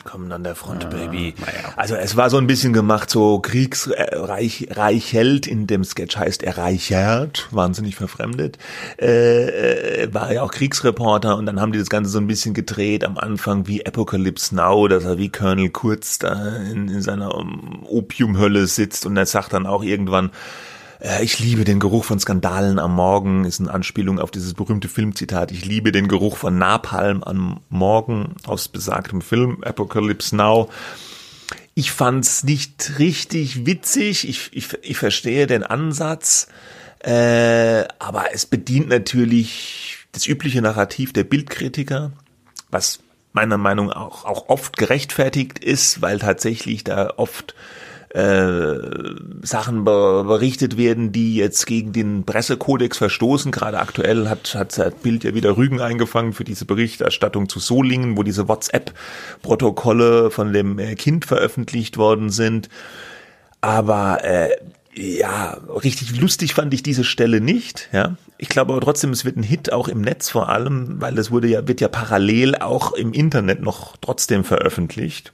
Ja, willkommen an der Front, Baby. Also es war so ein bisschen gemacht, so kriegsreich Reichheld, in dem Sketch heißt er Reichert, wahnsinnig verfremdet, äh, äh, war ja auch Kriegsreporter und dann haben die das Ganze so ein bisschen gedreht am Anfang wie Apocalypse Now, dass er wie Colonel Kurz da in, in seiner um, Opiumhölle sitzt und er sagt dann auch irgendwann, äh, ich liebe den Geruch von Skandalen am Morgen, ist eine Anspielung auf dieses berühmte Filmzitat. Ich liebe den Geruch von Napalm am Morgen aus besagtem Film Apocalypse Now. Ich fand's nicht richtig witzig. Ich, ich, ich verstehe den Ansatz, äh, aber es bedient natürlich das übliche Narrativ der Bildkritiker, was meiner Meinung auch, auch oft gerechtfertigt ist, weil tatsächlich da oft äh, Sachen berichtet werden, die jetzt gegen den Pressekodex verstoßen. Gerade aktuell hat, hat das Bild ja wieder Rügen eingefangen für diese Berichterstattung zu Solingen, wo diese WhatsApp-Protokolle von dem äh, Kind veröffentlicht worden sind. Aber äh, ja, richtig lustig fand ich diese Stelle nicht, ja. Ich glaube aber trotzdem, es wird ein Hit auch im Netz vor allem, weil das wurde ja, wird ja parallel auch im Internet noch trotzdem veröffentlicht.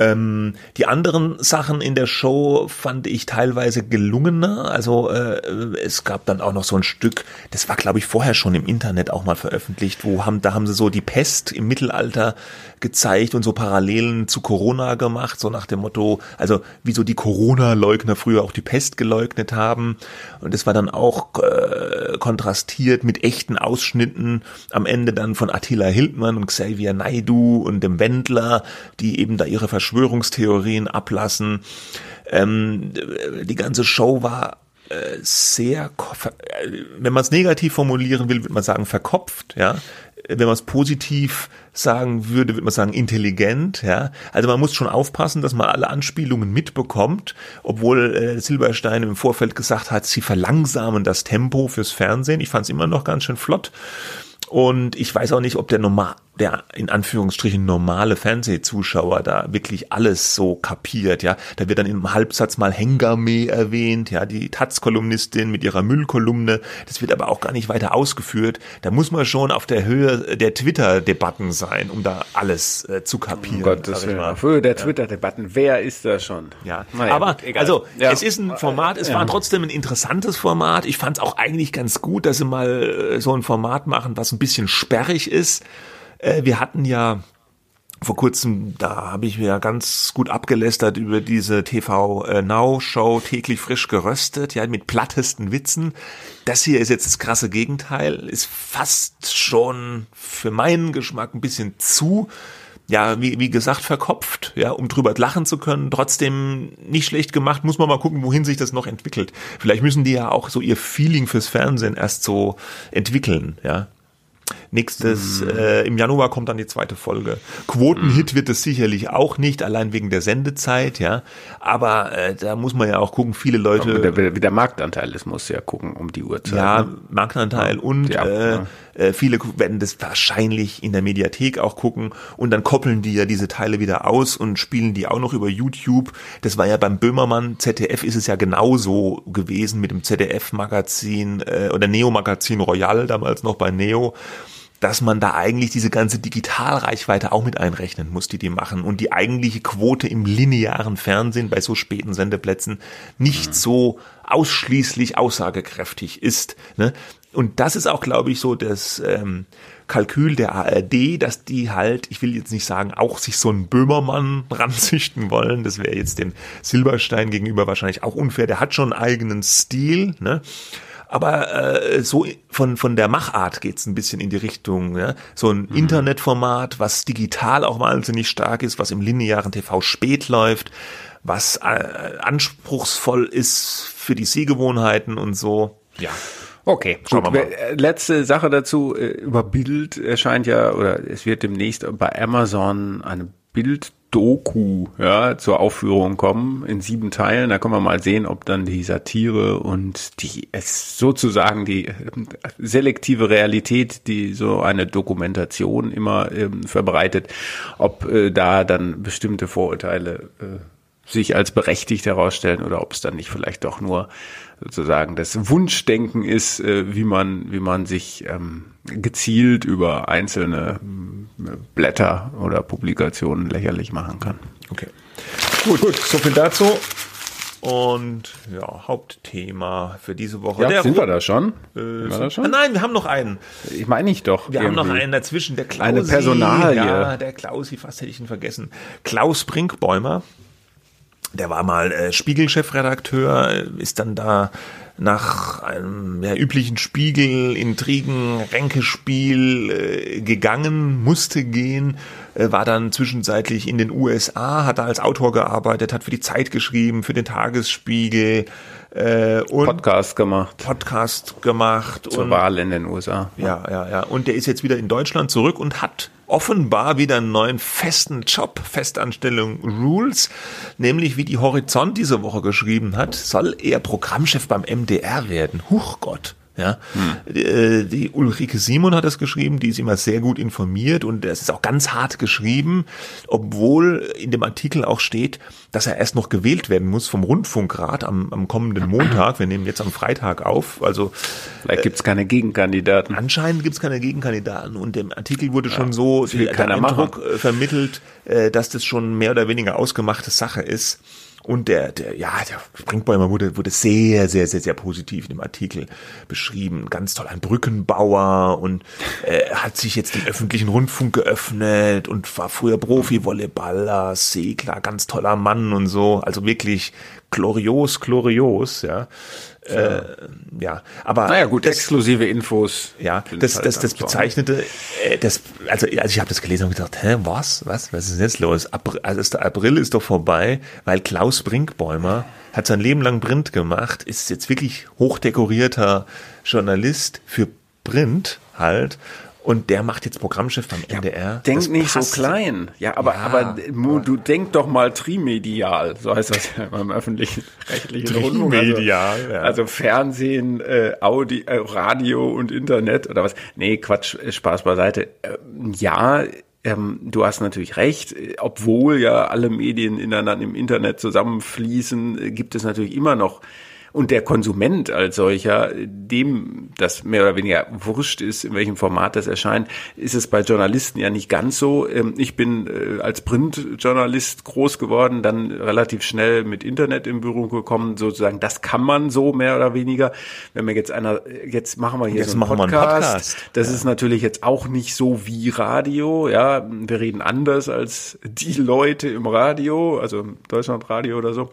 Ähm, die anderen Sachen in der Show fand ich teilweise gelungener. Also äh, es gab dann auch noch so ein Stück, das war glaube ich vorher schon im Internet auch mal veröffentlicht, wo haben da haben sie so die Pest im Mittelalter gezeigt und so Parallelen zu Corona gemacht, so nach dem Motto, also wie so die Corona-Leugner früher auch die Pest geleugnet haben. Und das war dann auch äh, kontrastiert mit echten Ausschnitten am Ende dann von Attila Hildmann und Xavier Naidu und dem Wendler, die eben da ihre Verschwörungstheorien ablassen. Ähm, die ganze Show war äh, sehr, wenn man es negativ formulieren will, würde man sagen verkopft, ja. Wenn man es positiv sagen würde, würde man sagen intelligent, ja. Also man muss schon aufpassen, dass man alle Anspielungen mitbekommt, obwohl äh, Silberstein im Vorfeld gesagt hat, sie verlangsamen das Tempo fürs Fernsehen. Ich fand es immer noch ganz schön flott. Und ich weiß auch nicht, ob der normal, der in Anführungsstrichen normale Fernsehzuschauer da wirklich alles so kapiert, ja. Da wird dann im Halbsatz mal Hengame erwähnt, ja, die Taz-Kolumnistin mit ihrer Müllkolumne. Das wird aber auch gar nicht weiter ausgeführt. Da muss man schon auf der Höhe der Twitter-Debatten sein, um da alles äh, zu kapieren. Um Gottes Willen. Auf Höhe der Twitter-Debatten. Wer ist da schon? Ja. Naja, aber, gut, also, ja. es ist ein Format, es ja. war trotzdem ein interessantes Format. Ich fand es auch eigentlich ganz gut, dass sie mal äh, so ein Format machen, was ein bisschen sperrig ist. Äh, wir hatten ja vor kurzem, da habe ich mir ja ganz gut abgelästert über diese TV äh, Now Show täglich frisch geröstet, ja, mit plattesten Witzen. Das hier ist jetzt das krasse Gegenteil, ist fast schon für meinen Geschmack ein bisschen zu ja, wie, wie gesagt, verkopft, ja, um drüber lachen zu können. Trotzdem nicht schlecht gemacht, muss man mal gucken, wohin sich das noch entwickelt. Vielleicht müssen die ja auch so ihr Feeling fürs Fernsehen erst so entwickeln, ja. Nächstes, mm. äh, im Januar kommt dann die zweite Folge. Quotenhit mm. wird es sicherlich auch nicht, allein wegen der Sendezeit, ja. Aber äh, da muss man ja auch gucken, viele Leute. Wie der, wie der Marktanteil ist, muss ja gucken um die Uhrzeit. Ja, ne? Marktanteil ja. und ja, äh, ja. Äh, viele werden das wahrscheinlich in der Mediathek auch gucken und dann koppeln die ja diese Teile wieder aus und spielen die auch noch über YouTube. Das war ja beim Böhmermann ZDF ist es ja genauso gewesen mit dem ZDF-Magazin äh, oder Neo-Magazin Royal damals noch bei Neo dass man da eigentlich diese ganze Digitalreichweite auch mit einrechnen muss, die die machen und die eigentliche Quote im linearen Fernsehen bei so späten Sendeplätzen nicht mhm. so ausschließlich aussagekräftig ist. Ne? Und das ist auch, glaube ich, so das ähm, Kalkül der ARD, dass die halt, ich will jetzt nicht sagen, auch sich so einen Böhmermann ranzüchten wollen. Das wäre jetzt dem Silberstein gegenüber wahrscheinlich auch unfair. Der hat schon einen eigenen Stil, ne? Aber äh, so von, von der Machart geht's ein bisschen in die Richtung. Ja? So ein mhm. Internetformat, was digital auch wahnsinnig stark ist, was im linearen TV spät läuft, was äh, anspruchsvoll ist für die Sehgewohnheiten und so. Ja. Okay, Schauen gut. Äh, letzte Sache dazu. Äh, über Bild erscheint ja, oder es wird demnächst bei Amazon eine Bild-Doku ja, zur Aufführung kommen in sieben Teilen. Da können wir mal sehen, ob dann die Satire und die es sozusagen die äh, selektive Realität, die so eine Dokumentation immer ähm, verbreitet, ob äh, da dann bestimmte Vorurteile äh, sich als berechtigt herausstellen oder ob es dann nicht vielleicht doch nur sozusagen das Wunschdenken ist, äh, wie man, wie man sich ähm, gezielt über einzelne äh, Blätter oder Publikationen lächerlich machen kann. Okay. Gut, gut, so viel dazu. Und ja, Hauptthema für diese Woche. Ja, sind wir da schon? Äh, wir da schon? Ah, nein, wir haben noch einen. Ich meine nicht doch. Wir irgendwie. haben noch einen dazwischen, der Klausi. Eine Personalie. Ja, der Klausi, fast hätte ich ihn vergessen. Klaus Brinkbäumer der war mal äh, Spiegel-Chefredakteur, ist dann da nach einem ja, üblichen Spiegel, Intrigen, Ränkespiel äh, gegangen, musste gehen, äh, war dann zwischenzeitlich in den USA, hat da als Autor gearbeitet, hat für die Zeit geschrieben, für den Tagesspiegel, äh, Podcast gemacht. Podcast gemacht. Zur und, Wahl in den USA. Ja, ja, ja. Und der ist jetzt wieder in Deutschland zurück und hat offenbar wieder einen neuen festen Job, Festanstellung Rules, nämlich wie die Horizont diese Woche geschrieben hat, soll er Programmchef beim MDR werden. Huch Gott. Ja, hm. die Ulrike Simon hat das geschrieben, die ist immer sehr gut informiert und es ist auch ganz hart geschrieben, obwohl in dem Artikel auch steht, dass er erst noch gewählt werden muss vom Rundfunkrat am, am kommenden Montag. Wir nehmen jetzt am Freitag auf, also vielleicht gibt es keine Gegenkandidaten. Anscheinend gibt es keine Gegenkandidaten und im Artikel wurde ja, schon so der Eindruck machen. vermittelt, dass das schon mehr oder weniger ausgemachte Sache ist. Und der, der, ja, der Springbäumer wurde, wurde sehr, sehr, sehr, sehr positiv in dem Artikel beschrieben. Ganz toll, ein Brückenbauer und äh, hat sich jetzt dem öffentlichen Rundfunk geöffnet und war früher Profi-Volleyballer, Segler, ganz toller Mann und so. Also wirklich glorios, glorios, ja. Äh, ja, aber naja gut, das, exklusive Infos. Ja, das, das, das bezeichnete, äh, das, also, also ich habe das gelesen und gedacht, hä, was, was, was ist denn jetzt los? April, also der April ist doch vorbei, weil Klaus Brinkbäumer hat sein Leben lang Print gemacht, ist jetzt wirklich hochdekorierter Journalist für Print halt und der macht jetzt Programmchef beim ja, NDR. Denk das nicht passt. so klein. Ja, aber, ja, aber du denk doch mal trimedial. So heißt das ja beim öffentlichen rechtlichen Rundfunk. Also, ja. also Fernsehen, äh, Audi, äh, Radio und Internet oder was. Nee, Quatsch, Spaß beiseite. Äh, ja, ähm, du hast natürlich recht, obwohl ja alle Medien ineinander im Internet zusammenfließen, äh, gibt es natürlich immer noch und der Konsument als solcher, dem das mehr oder weniger wurscht ist, in welchem Format das erscheint, ist es bei Journalisten ja nicht ganz so. Ähm, ich bin äh, als Printjournalist groß geworden, dann relativ schnell mit Internet in Berührung gekommen, sozusagen, das kann man so mehr oder weniger. Wenn mir jetzt einer, jetzt machen wir hier jetzt so einen Podcast, einen Podcast. das ja. ist natürlich jetzt auch nicht so wie Radio, ja, wir reden anders als die Leute im Radio, also Deutschlandradio oder so.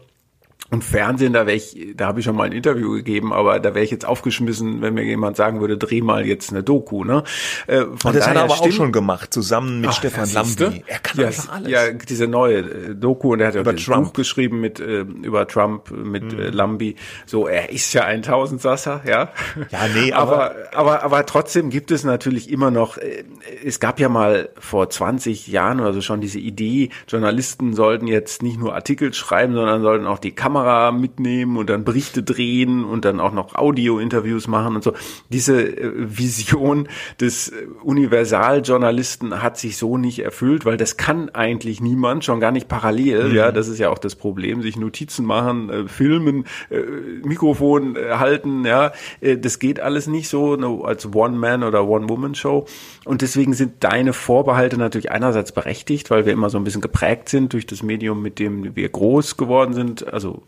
Und Fernsehen, da wäre ich, da habe ich schon mal ein Interview gegeben, aber da wäre ich jetzt aufgeschmissen, wenn mir jemand sagen würde, dreh mal jetzt eine Doku, ne? Äh, von das hat er aber stimmt, auch schon gemacht, zusammen mit Ach, Stefan Lambi. Er kann ja, einfach alles. Ja, diese neue äh, Doku und er hat ja auch ein Buch geschrieben mit äh, über Trump mit mhm. äh, Lambi. So, er ist ja ein Tausendsasser, ja. Ja, nee, aber, aber aber aber trotzdem gibt es natürlich immer noch. Äh, es gab ja mal vor 20 Jahren oder so schon diese Idee, Journalisten sollten jetzt nicht nur Artikel schreiben, sondern sollten auch die Kamera Kamera mitnehmen und dann Berichte drehen und dann auch noch Audio-Interviews machen und so. Diese äh, Vision des äh, Universaljournalisten hat sich so nicht erfüllt, weil das kann eigentlich niemand, schon gar nicht parallel. Mhm. Ja, das ist ja auch das Problem, sich Notizen machen, äh, filmen, äh, Mikrofon äh, halten. Ja, das geht alles nicht so ne, als One-Man oder One-Woman-Show. Und deswegen sind deine Vorbehalte natürlich einerseits berechtigt, weil wir immer so ein bisschen geprägt sind durch das Medium, mit dem wir groß geworden sind, also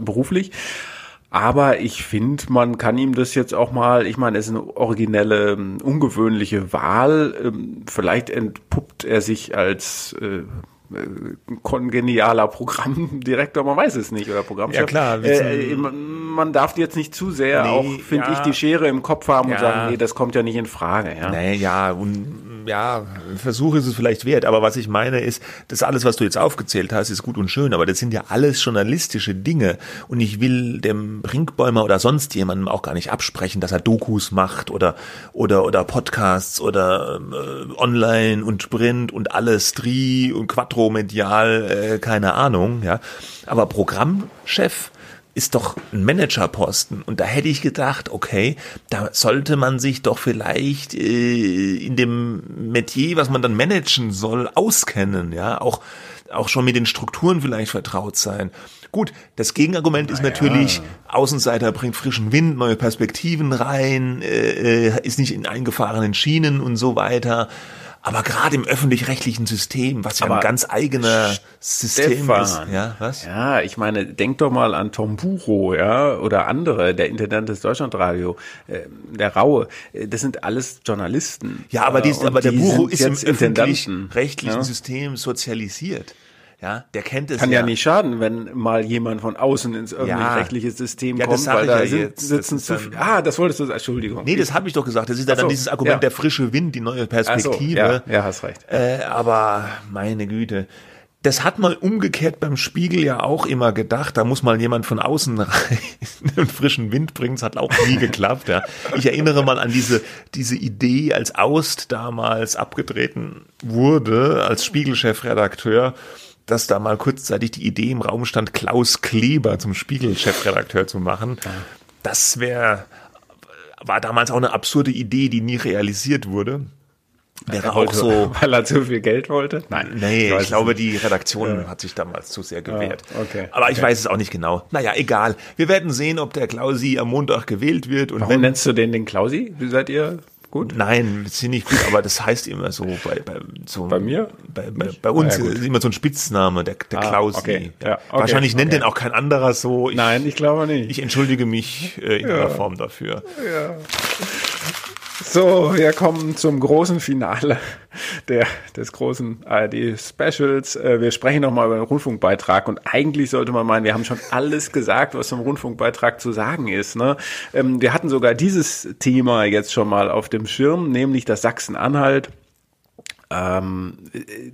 beruflich. Aber ich finde, man kann ihm das jetzt auch mal, ich meine, es ist eine originelle, ähm, ungewöhnliche Wahl. Ähm, vielleicht entpuppt er sich als äh, kongenialer Programmdirektor, man weiß es nicht, oder Programmchef. Ja klar. Äh, man darf jetzt nicht zu sehr nee, auch, finde ja. ich, die Schere im Kopf haben ja. und sagen, nee, das kommt ja nicht in Frage. Ja, nee, ja und ja, Versuch ist es vielleicht wert, aber was ich meine ist, das alles, was du jetzt aufgezählt hast, ist gut und schön, aber das sind ja alles journalistische Dinge und ich will dem Brinkbäumer oder sonst jemandem auch gar nicht absprechen, dass er Dokus macht oder oder oder Podcasts oder äh, Online und Print und alles Tri und Quattro-medial, äh, keine Ahnung, ja, aber Programmchef ist doch ein Managerposten. Und da hätte ich gedacht, okay, da sollte man sich doch vielleicht äh, in dem Metier, was man dann managen soll, auskennen, ja, auch, auch schon mit den Strukturen vielleicht vertraut sein. Gut, das Gegenargument naja. ist natürlich, Außenseiter bringt frischen Wind, neue Perspektiven rein, äh, äh ist nicht in eingefahrenen Schienen und so weiter. Aber gerade im öffentlich-rechtlichen System, was ja Aber ein ganz eigener System Stefan, ist. Ja, was? Ja, ich meine, denk doch mal an Tom Bucho, ja, oder andere, der Intendant des Deutschlandradio, äh, der Raue. Äh, das sind alles Journalisten. Ja, aber, dies, aber der Bucho ist im öffentlich-rechtlichen ja? System sozialisiert. Ja, der kennt es Kann ja. ja nicht schaden, wenn mal jemand von außen ins öffentlich-rechtliche System ja, kommt, weil da ja sind, sitzen zu viel. Ah, das wolltest du, Entschuldigung. Nee, das habe ich doch gesagt. Das ist ja so, dann dieses Argument der frische Wind, die neue Perspektive. So, ja, ja, hast recht. Äh, aber meine Güte. Das hat man umgekehrt beim Spiegel ja auch immer gedacht. Da muss mal jemand von außen rein einen frischen Wind bringen. Das hat auch nie geklappt. Ja. Ich erinnere mal an diese, diese Idee, als Aust damals abgetreten wurde, als Spiegelchefredakteur dass da mal kurzzeitig die Idee im Raum stand, Klaus Kleber zum Spiegel-Chefredakteur zu machen. Das wäre war damals auch eine absurde Idee, die nie realisiert wurde. Wäre Er auch wollte- so. Weil er zu viel Geld wollte? Nein. Nee, ich glaube, nicht. die Redaktion hat sich damals zu sehr gewehrt. Ah, okay. Aber ich Okay. weiß es auch nicht genau. Naja, egal. Wir werden sehen, ob der Klausi am Montag gewählt wird. Und Warum wenn, nennst du den den Klausi? Wie seid ihr? Gut? Nein, wir sind nicht gut, aber das heißt immer so bei, bei, so, Bei mir? Bei, bei, bei uns Ah, ja, ist immer so ein Spitzname, der, der Ah, Klausi. okay. Ja, okay, wahrscheinlich nennt okay. den auch kein anderer so. Ich, Nein, ich glaube nicht. Ich entschuldige mich äh, in aller Form dafür. So, wir kommen zum großen Finale der, des großen ARD-Specials. Äh, Wir sprechen nochmal über den Rundfunkbeitrag und eigentlich sollte man meinen, wir haben schon alles gesagt, was zum Rundfunkbeitrag zu sagen ist. Ne? Ähm, Wir hatten sogar dieses Thema jetzt schon mal auf dem Schirm, nämlich das Sachsen-Anhalt ähm,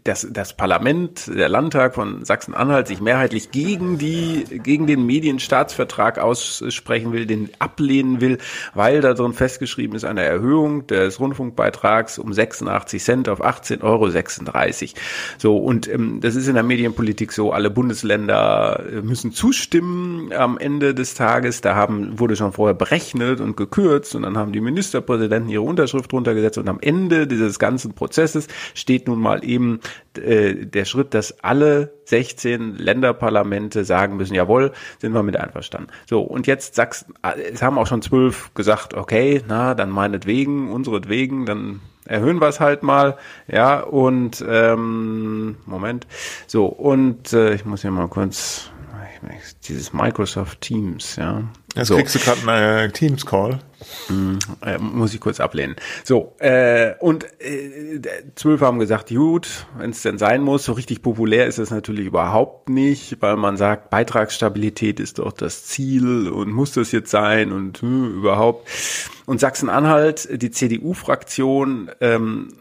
das, das Parlament, der Landtag von Sachsen-Anhalt sich mehrheitlich gegen die, gegen den Medienstaatsvertrag aussprechen will, den ablehnen will, weil da drin festgeschrieben ist eine Erhöhung des Rundfunkbeitrags um 86 Cent auf 18,36 Euro. So, und ähm, das ist in der Medienpolitik so, alle Bundesländer äh, müssen zustimmen am Ende des Tages. Da haben, wurde schon vorher berechnet und gekürzt und dann haben die Ministerpräsidenten ihre Unterschrift drunter gesetzt und am Ende dieses ganzen Prozesses steht nun mal eben äh, der Schritt, dass alle 16 Länderparlamente sagen müssen, jawohl, sind wir mit einverstanden. So, und jetzt Sachsen, es haben auch schon zwölf gesagt, okay, na, dann meinetwegen, unseretwegen, dann erhöhen wir es halt mal, ja, und ähm, Moment, so, und äh, ich muss hier mal kurz, dieses Microsoft Teams, ja. Jetzt so. kriegst du gerade einen Teams-Call. Äh, muss ich kurz ablehnen. So, äh, und äh, zwölf haben gesagt, gut, wenn es denn sein muss, so richtig populär ist es natürlich überhaupt nicht, weil man sagt, Beitragsstabilität ist doch das Ziel und muss das jetzt sein und hm, überhaupt. Und Sachsen-Anhalt, die CDU-Fraktion, ähm,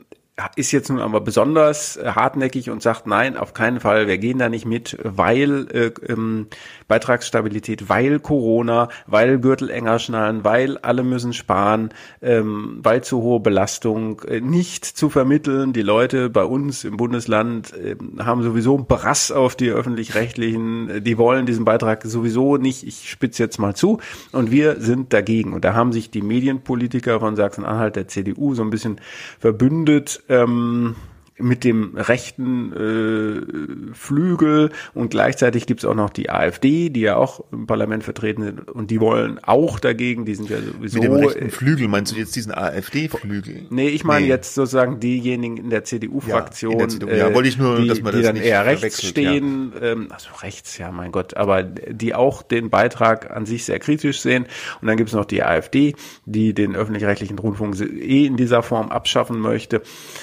ist jetzt nun aber besonders äh, hartnäckig und sagt, nein, auf keinen Fall, wir gehen da nicht mit, weil äh, ähm, Beitragsstabilität, weil Corona, weil Gürtel enger schnallen, weil alle müssen sparen, ähm, weil zu hohe Belastung, äh, nicht zu vermitteln. Die Leute bei uns im Bundesland äh, haben sowieso einen Brass auf die öffentlich-rechtlichen, äh, die wollen diesen Beitrag sowieso nicht, ich spitze jetzt mal zu, und wir sind dagegen. Und da haben sich die Medienpolitiker von Sachsen-Anhalt, der CDU, so ein bisschen verbündet, ähm, mit dem rechten äh, Flügel und gleichzeitig gibt's auch noch die AfD, die ja auch im Parlament vertreten sind und die wollen auch dagegen, die sind ja sowieso Mit dem rechten äh, Flügel, meinst du jetzt diesen AfD-Flügel? Nee, ich meine Nee. jetzt sozusagen diejenigen in der CDU-Fraktion, Ja, CDU. Ja, wollte ich nur, die, dass man die das dann nicht eher rechts stehen, ähm, also rechts, ja, mein Gott, aber die auch den Beitrag an sich sehr kritisch sehen. Und dann gibt es noch die AfD, die den öffentlich-rechtlichen Rundfunk eh in dieser Form abschaffen möchte.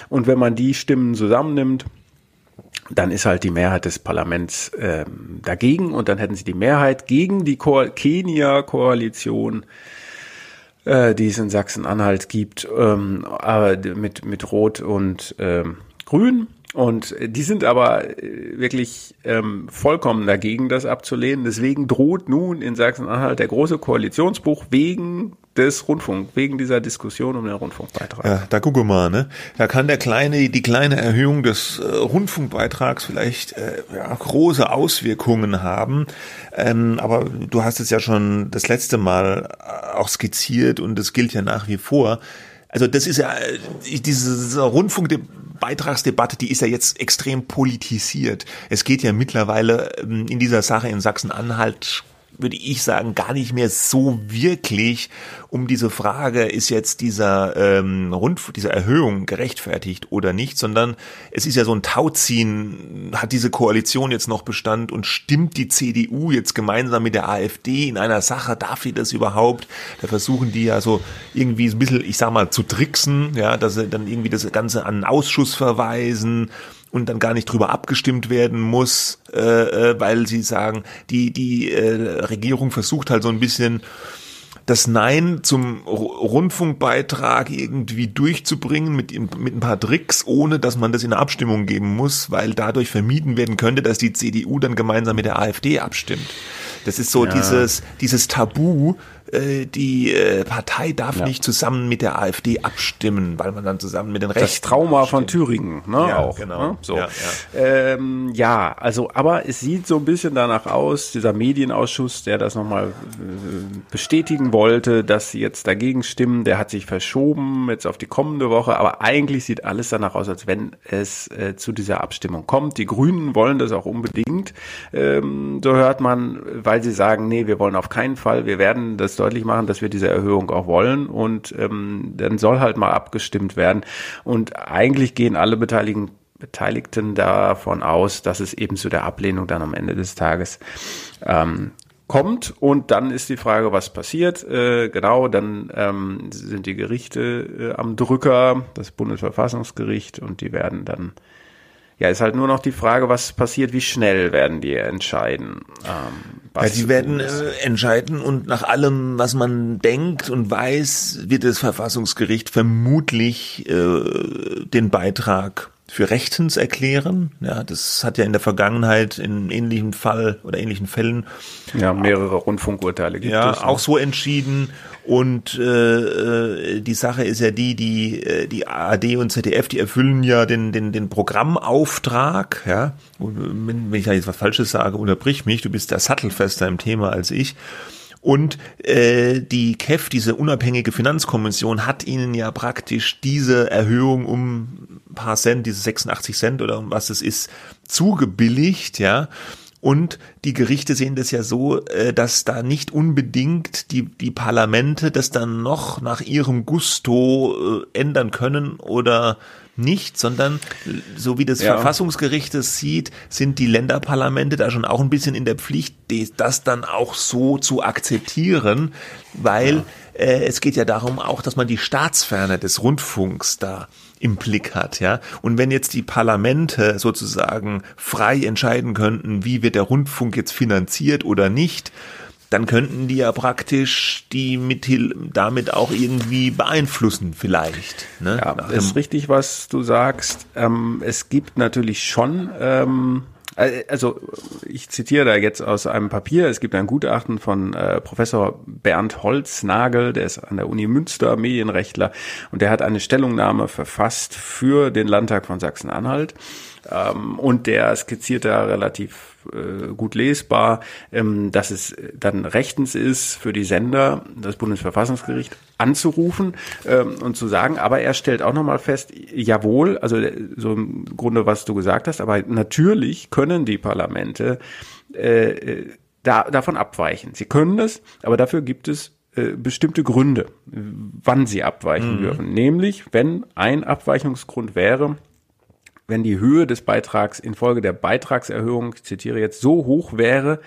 Und wenn man die Stimmen zusammennimmt, dann ist halt die Mehrheit des Parlaments ähm, dagegen und dann hätten sie die Mehrheit gegen die Ko Kenia-Koalition äh, die es in Sachsen-Anhalt gibt, ähm, aber mit, mit Rot und ähm, Grün. Und die sind aber äh, wirklich ähm, vollkommen dagegen, das abzulehnen. Deswegen droht nun in Sachsen-Anhalt der große Koalitionsbruch wegen des Rundfunk, wegen dieser Diskussion um den Rundfunkbeitrag. Ja, da gucke mal, ne? Da kann der kleine, die kleine Erhöhung des äh, Rundfunkbeitrags vielleicht äh, ja, große Auswirkungen haben. Ähm, aber du hast es ja schon das letzte Mal äh, auch skizziert und das gilt ja nach wie vor. Also das ist ja äh, diese, Rundfunkbeitragsdebatte, die ist ja jetzt extrem politisiert. Es geht ja mittlerweile ähm, in dieser Sache in Sachsen-Anhalt würde ich sagen, gar nicht mehr so wirklich um diese Frage, ist jetzt dieser ähm, Rundf diese Erhöhung gerechtfertigt oder nicht, sondern es ist ja so ein Tauziehen, hat diese Koalition jetzt noch Bestand und stimmt die CDU jetzt gemeinsam mit der AfD in einer Sache, darf sie das überhaupt? Da versuchen die ja so irgendwie ein bisschen, ich sag mal, zu tricksen, ja, dass sie dann irgendwie das Ganze an einen Ausschuss verweisen und dann gar nicht drüber abgestimmt werden muss, äh, äh, weil sie sagen, die die äh, Regierung versucht halt so ein bisschen das Nein zum Rundfunkbeitrag irgendwie durchzubringen mit, mit ein paar Tricks, ohne dass man das in eine Abstimmung geben muss, weil dadurch vermieden werden könnte, dass die CDU dann gemeinsam mit der AfD abstimmt. Das ist so Ja. dieses, dieses Tabu, äh, die äh, Partei darf ja. nicht zusammen mit der AfD abstimmen, weil man dann zusammen mit den Rechten. Das Trauma abstimmt. von Thüringen, ne? Ja, auch. Genau. Ne? So. Ja, ja. Ähm, ja, also, aber es sieht so ein bisschen danach aus, dieser Medienausschuss, der das nochmal äh, bestätigen wollte, dass sie jetzt dagegen stimmen, der hat sich verschoben jetzt auf die kommende Woche, aber eigentlich sieht alles danach aus, als wenn es äh, zu dieser Abstimmung kommt. Die Grünen wollen das auch unbedingt, ähm, so hört man, weil sie sagen, nee, wir wollen auf keinen Fall, wir werden das deutlich machen, dass wir diese Erhöhung auch wollen und ähm, dann soll halt mal abgestimmt werden. Und eigentlich gehen alle Beteiligten Beteiligten davon aus, dass es eben zu der Ablehnung dann am Ende des Tages ähm, kommt und dann ist die Frage, was passiert. Äh, genau, dann ähm, sind die Gerichte äh, am Drücker, das Bundesverfassungsgericht und die werden dann ja, ist halt nur noch die Frage, was passiert, wie schnell werden die entscheiden. Ähm, ja, die werden äh, entscheiden und nach allem, was man denkt und weiß, wird das Verfassungsgericht vermutlich äh, den Beitrag für rechtens erklären. Ja, das hat ja in der Vergangenheit in ähnlichen Fall oder ähnlichen Fällen ja mehrere Rundfunkurteile gibt ja es, ne? auch so entschieden. Und äh, äh, die Sache ist ja die, die äh, die ARD und ZDF, die erfüllen ja den den den Programmauftrag. Ja, und wenn, wenn ich da jetzt was Falsches sage, unterbrich mich. Du bist da sattelfester im Thema als ich. Und äh, die KEF, diese unabhängige Finanzkommission, hat ihnen ja praktisch diese Erhöhung um ein paar Cent, diese 86 Cent oder um was es ist, zugebilligt, ja. Und die Gerichte sehen das ja so, äh, dass da nicht unbedingt die, die Parlamente das dann noch nach ihrem Gusto äh, ändern können oder nicht, sondern so wie das ja. Verfassungsgericht es sieht, sind die Länderparlamente da schon auch ein bisschen in der Pflicht, das dann auch so zu akzeptieren, weil ja. äh, es geht ja darum auch, dass man die Staatsferne des Rundfunks da im Blick hat, ja. Und wenn jetzt die Parlamente sozusagen frei entscheiden könnten, wie wird der Rundfunk jetzt finanziert oder nicht, dann könnten die ja praktisch die mit, damit auch irgendwie beeinflussen vielleicht. Ne? Ja, ist richtig, was du sagst. Ähm, es gibt natürlich schon ähm, äh, also ich zitiere da jetzt aus einem Papier. Es gibt ein Gutachten von äh, Professor Bernd Holznagel, der ist an der Uni Münster Medienrechtler und der hat eine Stellungnahme verfasst für den Landtag von Sachsen-Anhalt. Ähm, und der skizziert da relativ äh, gut lesbar, ähm, dass es dann rechtens ist für die Sender, das Bundesverfassungsgericht anzurufen ähm, und zu sagen, aber er stellt auch nochmal fest, jawohl, also so im Grunde, was du gesagt hast, aber natürlich können die Parlamente äh, da, davon abweichen. Sie können das, aber dafür gibt es äh, bestimmte Gründe, wann sie abweichen mhm. dürfen. Nämlich, wenn ein Abweichungsgrund wäre, wenn die Höhe des Beitrags infolge der Beitragserhöhung, ich zitiere jetzt, so hoch wäre,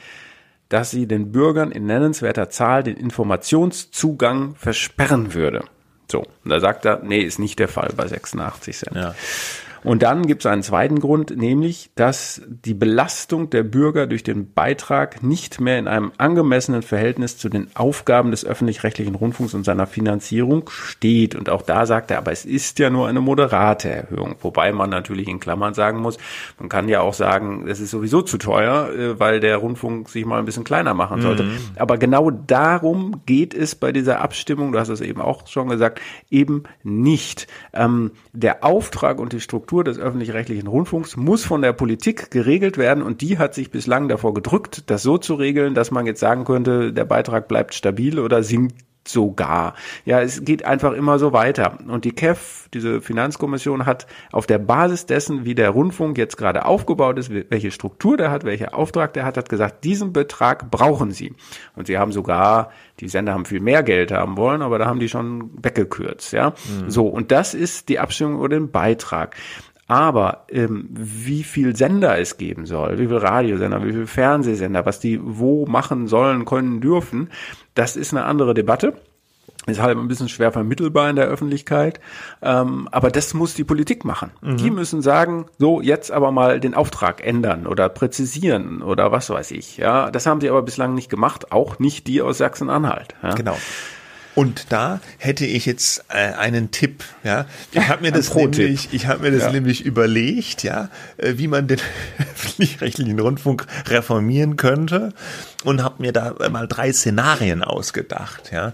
dass sie den Bürgern in nennenswerter Zahl den Informationszugang versperren würde. So, und da sagt er, nee, ist nicht der Fall bei 86 Cent. Ja. Und dann gibt es einen zweiten Grund, nämlich, dass die Belastung der Bürger durch den Beitrag nicht mehr in einem angemessenen Verhältnis zu den Aufgaben des öffentlich-rechtlichen Rundfunks und seiner Finanzierung steht. Und auch da sagt er, aber es ist ja nur eine moderate Erhöhung. Wobei man natürlich in Klammern sagen muss, man kann ja auch sagen, es ist sowieso zu teuer, äh, weil der Rundfunk sich mal ein bisschen kleiner machen sollte. Mhm. Aber genau darum geht es bei dieser Abstimmung, du hast es eben auch schon gesagt, eben nicht. Ähm, der Auftrag und die Struktur Struktur des öffentlich-rechtlichen Rundfunks muss von der Politik geregelt werden und die hat sich bislang davor gedrückt, das so zu regeln, dass man jetzt sagen könnte, der Beitrag bleibt stabil oder sinkt sogar. Ja, es geht einfach immer so weiter. Und die KEF, diese Finanzkommission, hat auf der Basis dessen, wie der Rundfunk jetzt gerade aufgebaut ist, welche Struktur der hat, welcher Auftrag der hat, hat gesagt, diesen Betrag brauchen sie. Und sie haben sogar, die Sender haben viel mehr Geld haben wollen, aber da haben die schon weggekürzt, ja. Mhm. So. Und das ist die Abstimmung über den Beitrag. Aber ähm, wie viel Sender es geben soll, wie viel Radiosender, wie viel Fernsehsender, was die wo machen sollen, können, dürfen, das ist eine andere Debatte. Ist halt ein bisschen schwer vermittelbar in der Öffentlichkeit. Ähm, aber das muss die Politik machen. Mhm. Die müssen sagen, so, jetzt aber mal den Auftrag ändern oder präzisieren oder was weiß ich. Ja, das haben sie aber bislang nicht gemacht, auch nicht die aus Sachsen-Anhalt. Ja? Genau. Und da hätte ich jetzt äh, einen Tipp, ja. Ich habe mir das nämlich, ich habe mir das Ja. nämlich überlegt, ja, äh, wie man den öffentlich-rechtlichen Rundfunk reformieren könnte und habe mir da mal drei Szenarien ausgedacht, ja.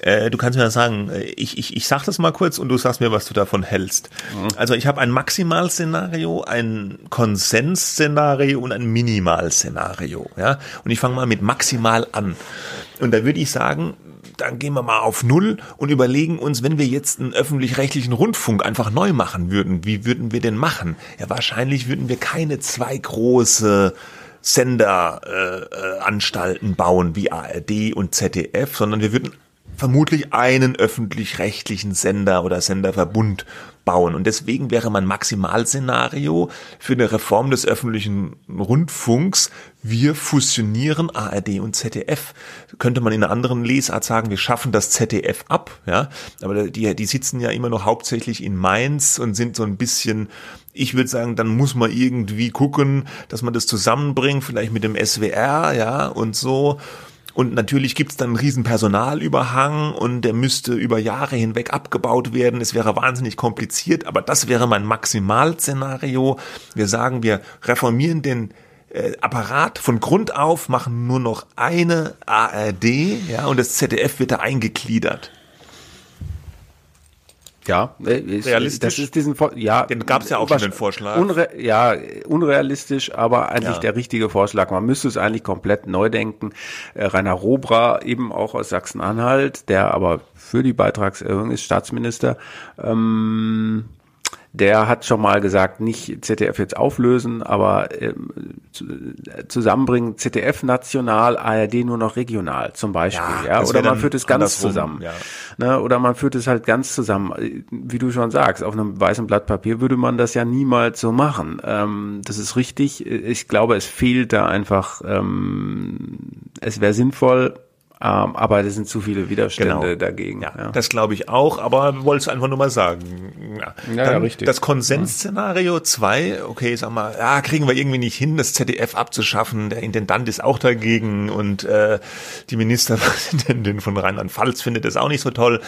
Äh, Du kannst mir sagen, äh, ich, ich, ich sag das mal kurz und du sagst mir, was du davon hältst. Also ich habe ein Maximalszenario, ein Konsensszenario und ein Minimalszenario. Ja? Und ich fange mal mit maximal an. Und da würde ich sagen, dann gehen wir mal auf Null und überlegen uns, wenn wir jetzt einen öffentlich-rechtlichen Rundfunk einfach neu machen würden, wie würden wir den machen? Ja, wahrscheinlich würden wir keine zwei große Senderanstalten äh, Anstalten bauen wie ARD und ZDF, sondern wir würden vermutlich einen öffentlich-rechtlichen Sender oder Senderverbund bauen. Und deswegen wäre mein Maximalszenario für eine Reform des öffentlichen Rundfunks, wir fusionieren ARD und ZDF. Könnte man in einer anderen Lesart sagen, wir schaffen das ZDF ab, ja. Aber die, die sitzen ja immer noch hauptsächlich in Mainz und sind so ein bisschen, ich würde sagen, dann muss man irgendwie gucken, dass man das zusammenbringt, vielleicht mit dem SWR, ja, und so. Und natürlich gibt's dann einen riesen Personalüberhang und der müsste über Jahre hinweg abgebaut werden. Es wäre wahnsinnig kompliziert, aber das wäre mein Maximalszenario. Wir sagen, wir reformieren den äh, Apparat von Grund auf, machen nur noch eine ARD, ja, und das ZDF wird da eingegliedert. Ja, äh, ist, Realistisch? Das ist diesen ja, Den gab's ja auch schon, den Vorschlag. Unre ja, unrealistisch, aber eigentlich Ja. der richtige Vorschlag. Man müsste es eigentlich komplett neu denken. Äh, Rainer Robra, eben auch aus Sachsen-Anhalt, der aber für die Beitragserhöhung ist Staatsminister, ähm, der hat schon mal gesagt, nicht ZDF jetzt auflösen, aber ähm, äh, zusammenbringen ZDF national, ARD nur noch regional zum Beispiel. Ja, Ja, oder man führt es ganz zusammen. ja. Ne, oder man führt es halt ganz zusammen. Wie du schon sagst, auf einem weißen Blatt Papier würde man das ja niemals so machen. Ähm, das ist richtig. Ich glaube, es fehlt da einfach, ähm, es wäre sinnvoll, ähm, aber es sind zu viele Widerstände Genau. dagegen. Ja, das glaube ich auch, aber wollte es einfach nur mal sagen. Ja, Ja, ja, richtig. Das Konsensszenario 2, okay, sag mal, ja, kriegen wir irgendwie nicht hin, das ZDF abzuschaffen. Der Intendant ist auch dagegen und äh, die Ministerpräsidentin von Rheinland-Pfalz findet das auch nicht so toll.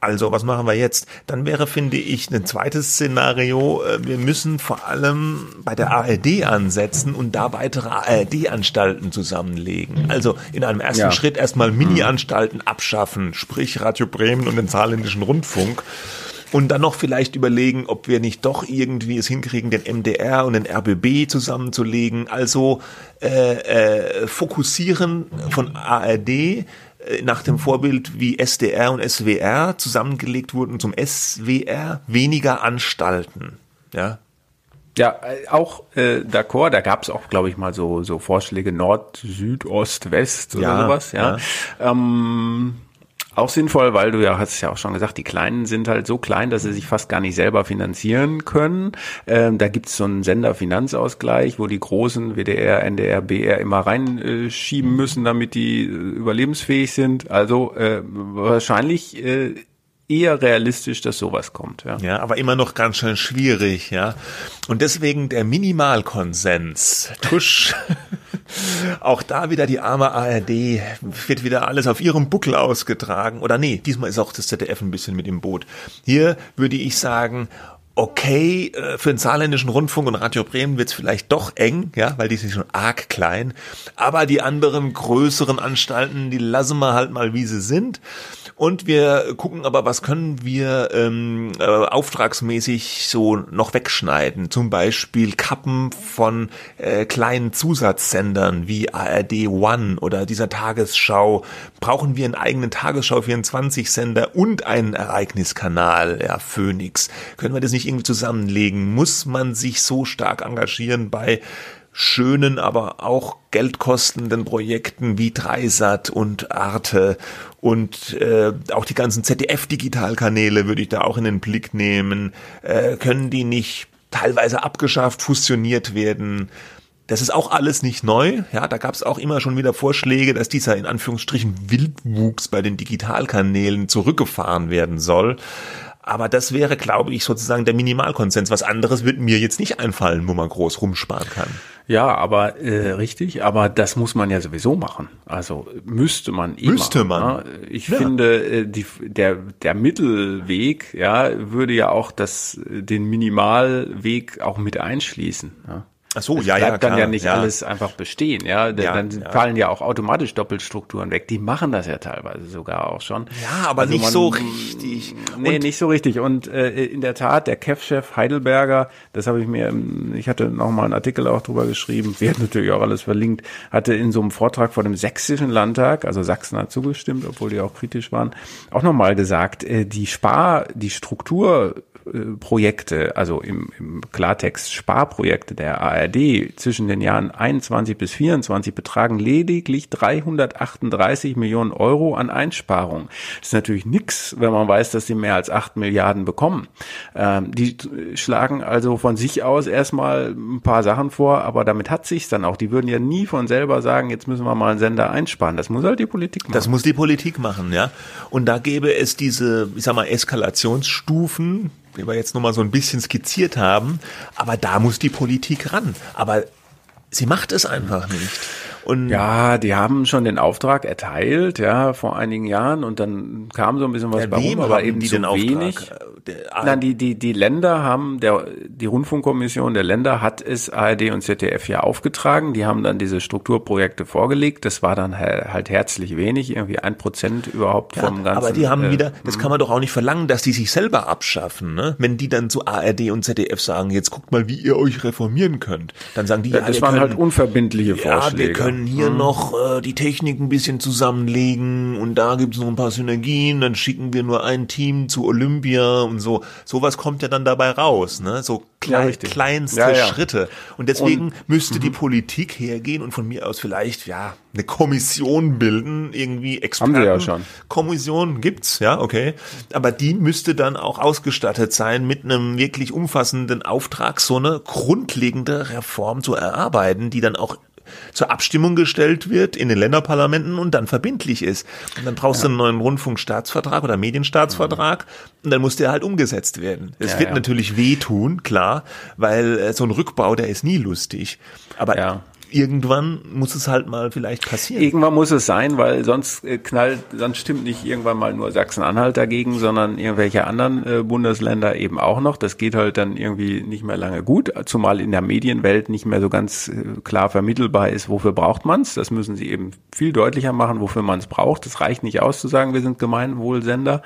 Also, was machen wir jetzt? Dann wäre, finde ich, ein zweites Szenario, äh, wir müssen vor allem bei der ARD ansetzen und da weitere ARD-Anstalten zusammenlegen. Also in einem ersten Ja. Schritt erstmal Mini-Anstalten abschaffen, sprich Radio Bremen und den saarländischen Rundfunk. Und dann noch vielleicht überlegen, ob wir nicht doch irgendwie es hinkriegen, den MDR und den RBB zusammenzulegen. Also äh, äh, fokussieren von ARD äh, nach dem Vorbild wie SDR und SWR zusammengelegt wurden zum SWR, weniger Anstalten. Ja, Ja, äh, auch äh, d'accord, da gab es auch, glaube ich, mal so, so Vorschläge Nord, Süd, Ost, West oder Ja, sowas, ja. Ähm, auch sinnvoll, weil du ja hast es ja auch schon gesagt, die Kleinen sind halt so klein, dass sie sich fast gar nicht selber finanzieren können. Ähm, da gibt es so einen Senderfinanzausgleich, wo die großen WDR, NDR, BR immer reinschieben müssen, damit die äh, überlebensfähig sind. Also äh, wahrscheinlich äh, eher realistisch, dass sowas kommt. Ja. Ja, aber immer noch ganz schön schwierig, ja. Und deswegen der Minimalkonsens. Tusch. Auch da wieder die arme ARD wird wieder alles auf ihrem Buckel ausgetragen. Oder nee, diesmal ist auch das ZDF ein bisschen mit im Boot. Hier würde ich sagen, okay, äh, für den saarländischen Rundfunk und Radio Bremen wird's vielleicht doch eng, ja, weil die sind schon arg klein. Aber die anderen größeren Anstalten, die lassen wir halt mal, wie sie sind. Und wir gucken aber, was können wir ähm, äh, auftragsmäßig so noch wegschneiden. Zum Beispiel Kappen von äh, kleinen Zusatzsendern wie ARD One oder dieser Tagesschau. Brauchen wir einen eigenen Tagesschau 24 Sender und einen Ereigniskanal, ja, Phoenix. Können wir das nicht irgendwie zusammenlegen? Muss man sich so stark engagieren bei schönen, aber auch geldkostenden Projekten wie Dreisat und Arte und äh, auch die ganzen ZDF-Digitalkanäle würde ich da auch in den Blick nehmen. Äh, können die nicht teilweise abgeschafft, fusioniert werden? Das ist auch alles nicht neu. Ja, da gab es auch immer schon wieder Vorschläge, dass dieser in Anführungsstrichen Wildwuchs bei den Digitalkanälen zurückgefahren werden soll. Aber das wäre, glaube ich, sozusagen der Minimalkonsens. Was anderes wird mir jetzt nicht einfallen, wo man groß rumsparen kann. Ja, aber äh, richtig, aber das muss man ja sowieso machen. Also müsste man eh Müsste man. Ne? Ich Ja. finde, äh, die, der, der Mittelweg, ja, würde ja auch das, den Minimalweg auch mit einschließen. Ja. Ach so, Es ja, ja, bleibt dann klar, ja nicht ja. alles einfach bestehen, ja. Ja, dann ja. fallen ja auch automatisch Doppelstrukturen weg. Die machen das ja teilweise sogar auch schon. Ja, aber nicht so richtig. Nee, Und- nicht so richtig. Und äh, in der Tat, der KEF-Chef Heidelberger, das habe ich mir, ich hatte noch mal einen Artikel auch drüber geschrieben, wird natürlich auch alles verlinkt, hatte in so einem Vortrag vor dem Sächsischen Landtag, also Sachsen hat zugestimmt, obwohl die auch kritisch waren, auch nochmal gesagt, äh, die Spar, die Struktur Projekte, also im, im Klartext Sparprojekte der ARD zwischen den Jahren 21 bis 24 betragen lediglich 338 Millionen Euro an Einsparungen. Das ist natürlich nix, wenn man weiß, dass sie mehr als 8 Milliarden bekommen. Ähm, die schlagen also von sich aus erstmal ein paar Sachen vor, aber damit hat sich's dann auch. Die würden ja nie von selber sagen, jetzt müssen wir mal einen Sender einsparen. Das muss halt die Politik machen. Das muss die Politik machen, ja. Und da gäbe es diese, ich sag mal, Eskalationsstufen, die wir jetzt nur mal so ein bisschen skizziert haben. Aber da muss die Politik ran. Aber sie macht es einfach nicht. Und Ja, die haben schon den Auftrag erteilt, ja, vor einigen Jahren und dann kam so ein bisschen was Ja, bei rum, aber eben die zu den Auftrag? Der Nein, die, die, die Länder haben, der, die Rundfunkkommission der Länder hat es ARD und ZDF ja aufgetragen. Die haben dann diese Strukturprojekte vorgelegt. Das war dann halt, halt herzlich wenig, irgendwie ein Prozent überhaupt Ja, vom ganzen. aber die haben äh, wieder, das kann man doch auch nicht verlangen, dass die sich selber abschaffen, ne? Wenn die dann zu ARD und ZDF sagen, jetzt guckt mal, wie ihr euch reformieren könnt, dann sagen die, ja, das wir waren können, halt unverbindliche ja, Vorschläge. wir können hier noch äh, die Technik ein bisschen zusammenlegen und da gibt's noch ein paar Synergien, dann schicken wir nur ein Team zu Olympia und so. Sowas kommt ja dann dabei raus, ne? So klein, richtig. kleinste Ja, ja. Schritte. Und deswegen Und- müsste die Politik hergehen und von mir aus vielleicht, ja, eine Kommission bilden, irgendwie Experten. Haben sie ja schon. Kommission gibt's, ja, okay. Aber die müsste dann auch ausgestattet sein mit einem wirklich umfassenden Auftrag, so eine grundlegende Reform zu erarbeiten, die dann auch zur Abstimmung gestellt wird in den Länderparlamenten und dann verbindlich ist. Und dann brauchst du einen neuen Rundfunkstaatsvertrag oder Medienstaatsvertrag und dann muss der halt umgesetzt werden. Es Ja, wird ja. natürlich wehtun, klar, weil äh, so ein Rückbau, der ist nie lustig. Aber Ja. Irgendwann muss es halt mal vielleicht passieren. Irgendwann muss es sein, weil sonst äh, knallt, sonst stimmt nicht irgendwann mal nur Sachsen-Anhalt dagegen, sondern irgendwelche anderen äh, Bundesländer eben auch noch. Das geht halt dann irgendwie nicht mehr lange gut, zumal in der Medienwelt nicht mehr so ganz äh, klar vermittelbar ist, wofür braucht man's. Das müssen sie eben viel deutlicher machen, wofür man es braucht. Das reicht nicht aus zu sagen, wir sind Gemeinwohlsender.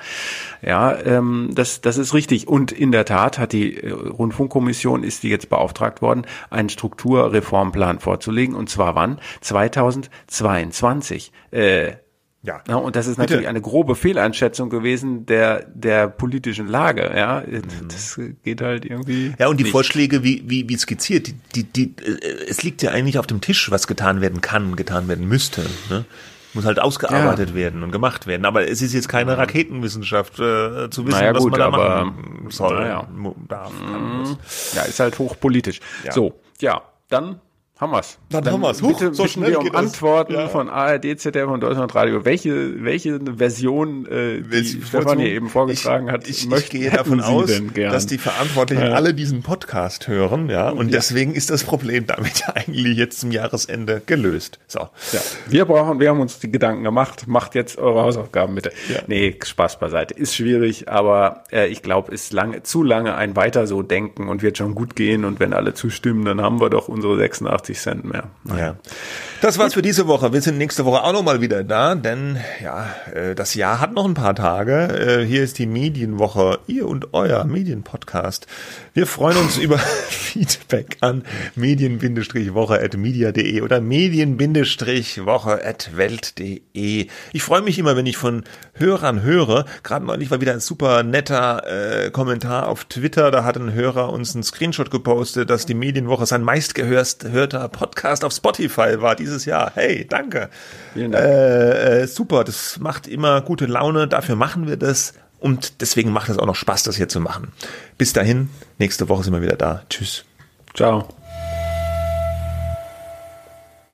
Ja, ähm, das, das ist richtig. Und in der Tat hat die äh, Rundfunkkommission, ist die jetzt beauftragt worden, einen Strukturreformplan vorzulegen. Und zwar wann? 2022. Äh, Ja. ja, und das ist Bitte. natürlich eine grobe Fehleinschätzung gewesen der, der politischen Lage. Ja, Mhm. das geht halt irgendwie. Ja, und die nicht. Vorschläge, wie, wie, wie skizziert, die, die, die, äh, es liegt ja eigentlich auf dem Tisch, was getan werden kann, getan werden müsste. Ne? Muss halt ausgearbeitet werden und gemacht werden. Aber es ist jetzt keine Raketenwissenschaft, äh, zu wissen, Naja, was gut, man da aber- machen soll, naja. darf, kann, muss. Ja, ist halt hochpolitisch. Ja. So, ja, dann haben wir's. Dann haben wir's. Huch, Bitte so schnell wir um. Antworten Ja. von ARD, ZDF und Deutschlandradio. Welche, welche Version, äh, die Stefan hier eben vorgetragen hat, ich, ich, ich möchten- gehe davon Sie aus, dass die Verantwortlichen Ja. alle diesen Podcast hören, ja, und deswegen ist das Problem damit ja eigentlich jetzt zum Jahresende gelöst. So. Ja, wir brauchen, wir haben uns die Gedanken gemacht. Macht jetzt eure Hausaufgaben bitte. Ja. Nee, Spaß beiseite. Ist schwierig, aber äh, ich glaube, ist lange, zu lange ein weiter so denken und wird schon gut gehen. Und wenn alle zustimmen, dann haben wir doch unsere 86 Cent mehr. Ja. Das war's für diese Woche. Wir sind nächste Woche auch nochmal wieder da, denn ja, äh, das Jahr hat noch ein paar Tage. Äh, Hier ist die Medienwoche, ihr und euer Medienpodcast. Wir freuen uns über Feedback an medien-woche.media.de oder medien-woche.welt.de. Ich freue mich immer, wenn ich von Hörern höre. Gerade neulich war wieder ein super netter äh, Kommentar auf Twitter. Da hat ein Hörer uns einen Screenshot gepostet, dass die Medienwoche sein meistgehörter Podcast auf Spotify war dieses Jahr. Hey, danke. Dank. Äh, äh, super, das macht immer gute Laune. Dafür machen wir das. Und deswegen macht es auch noch Spaß, das hier zu machen. Bis dahin, nächste Woche sind wir wieder da. Tschüss. Ciao.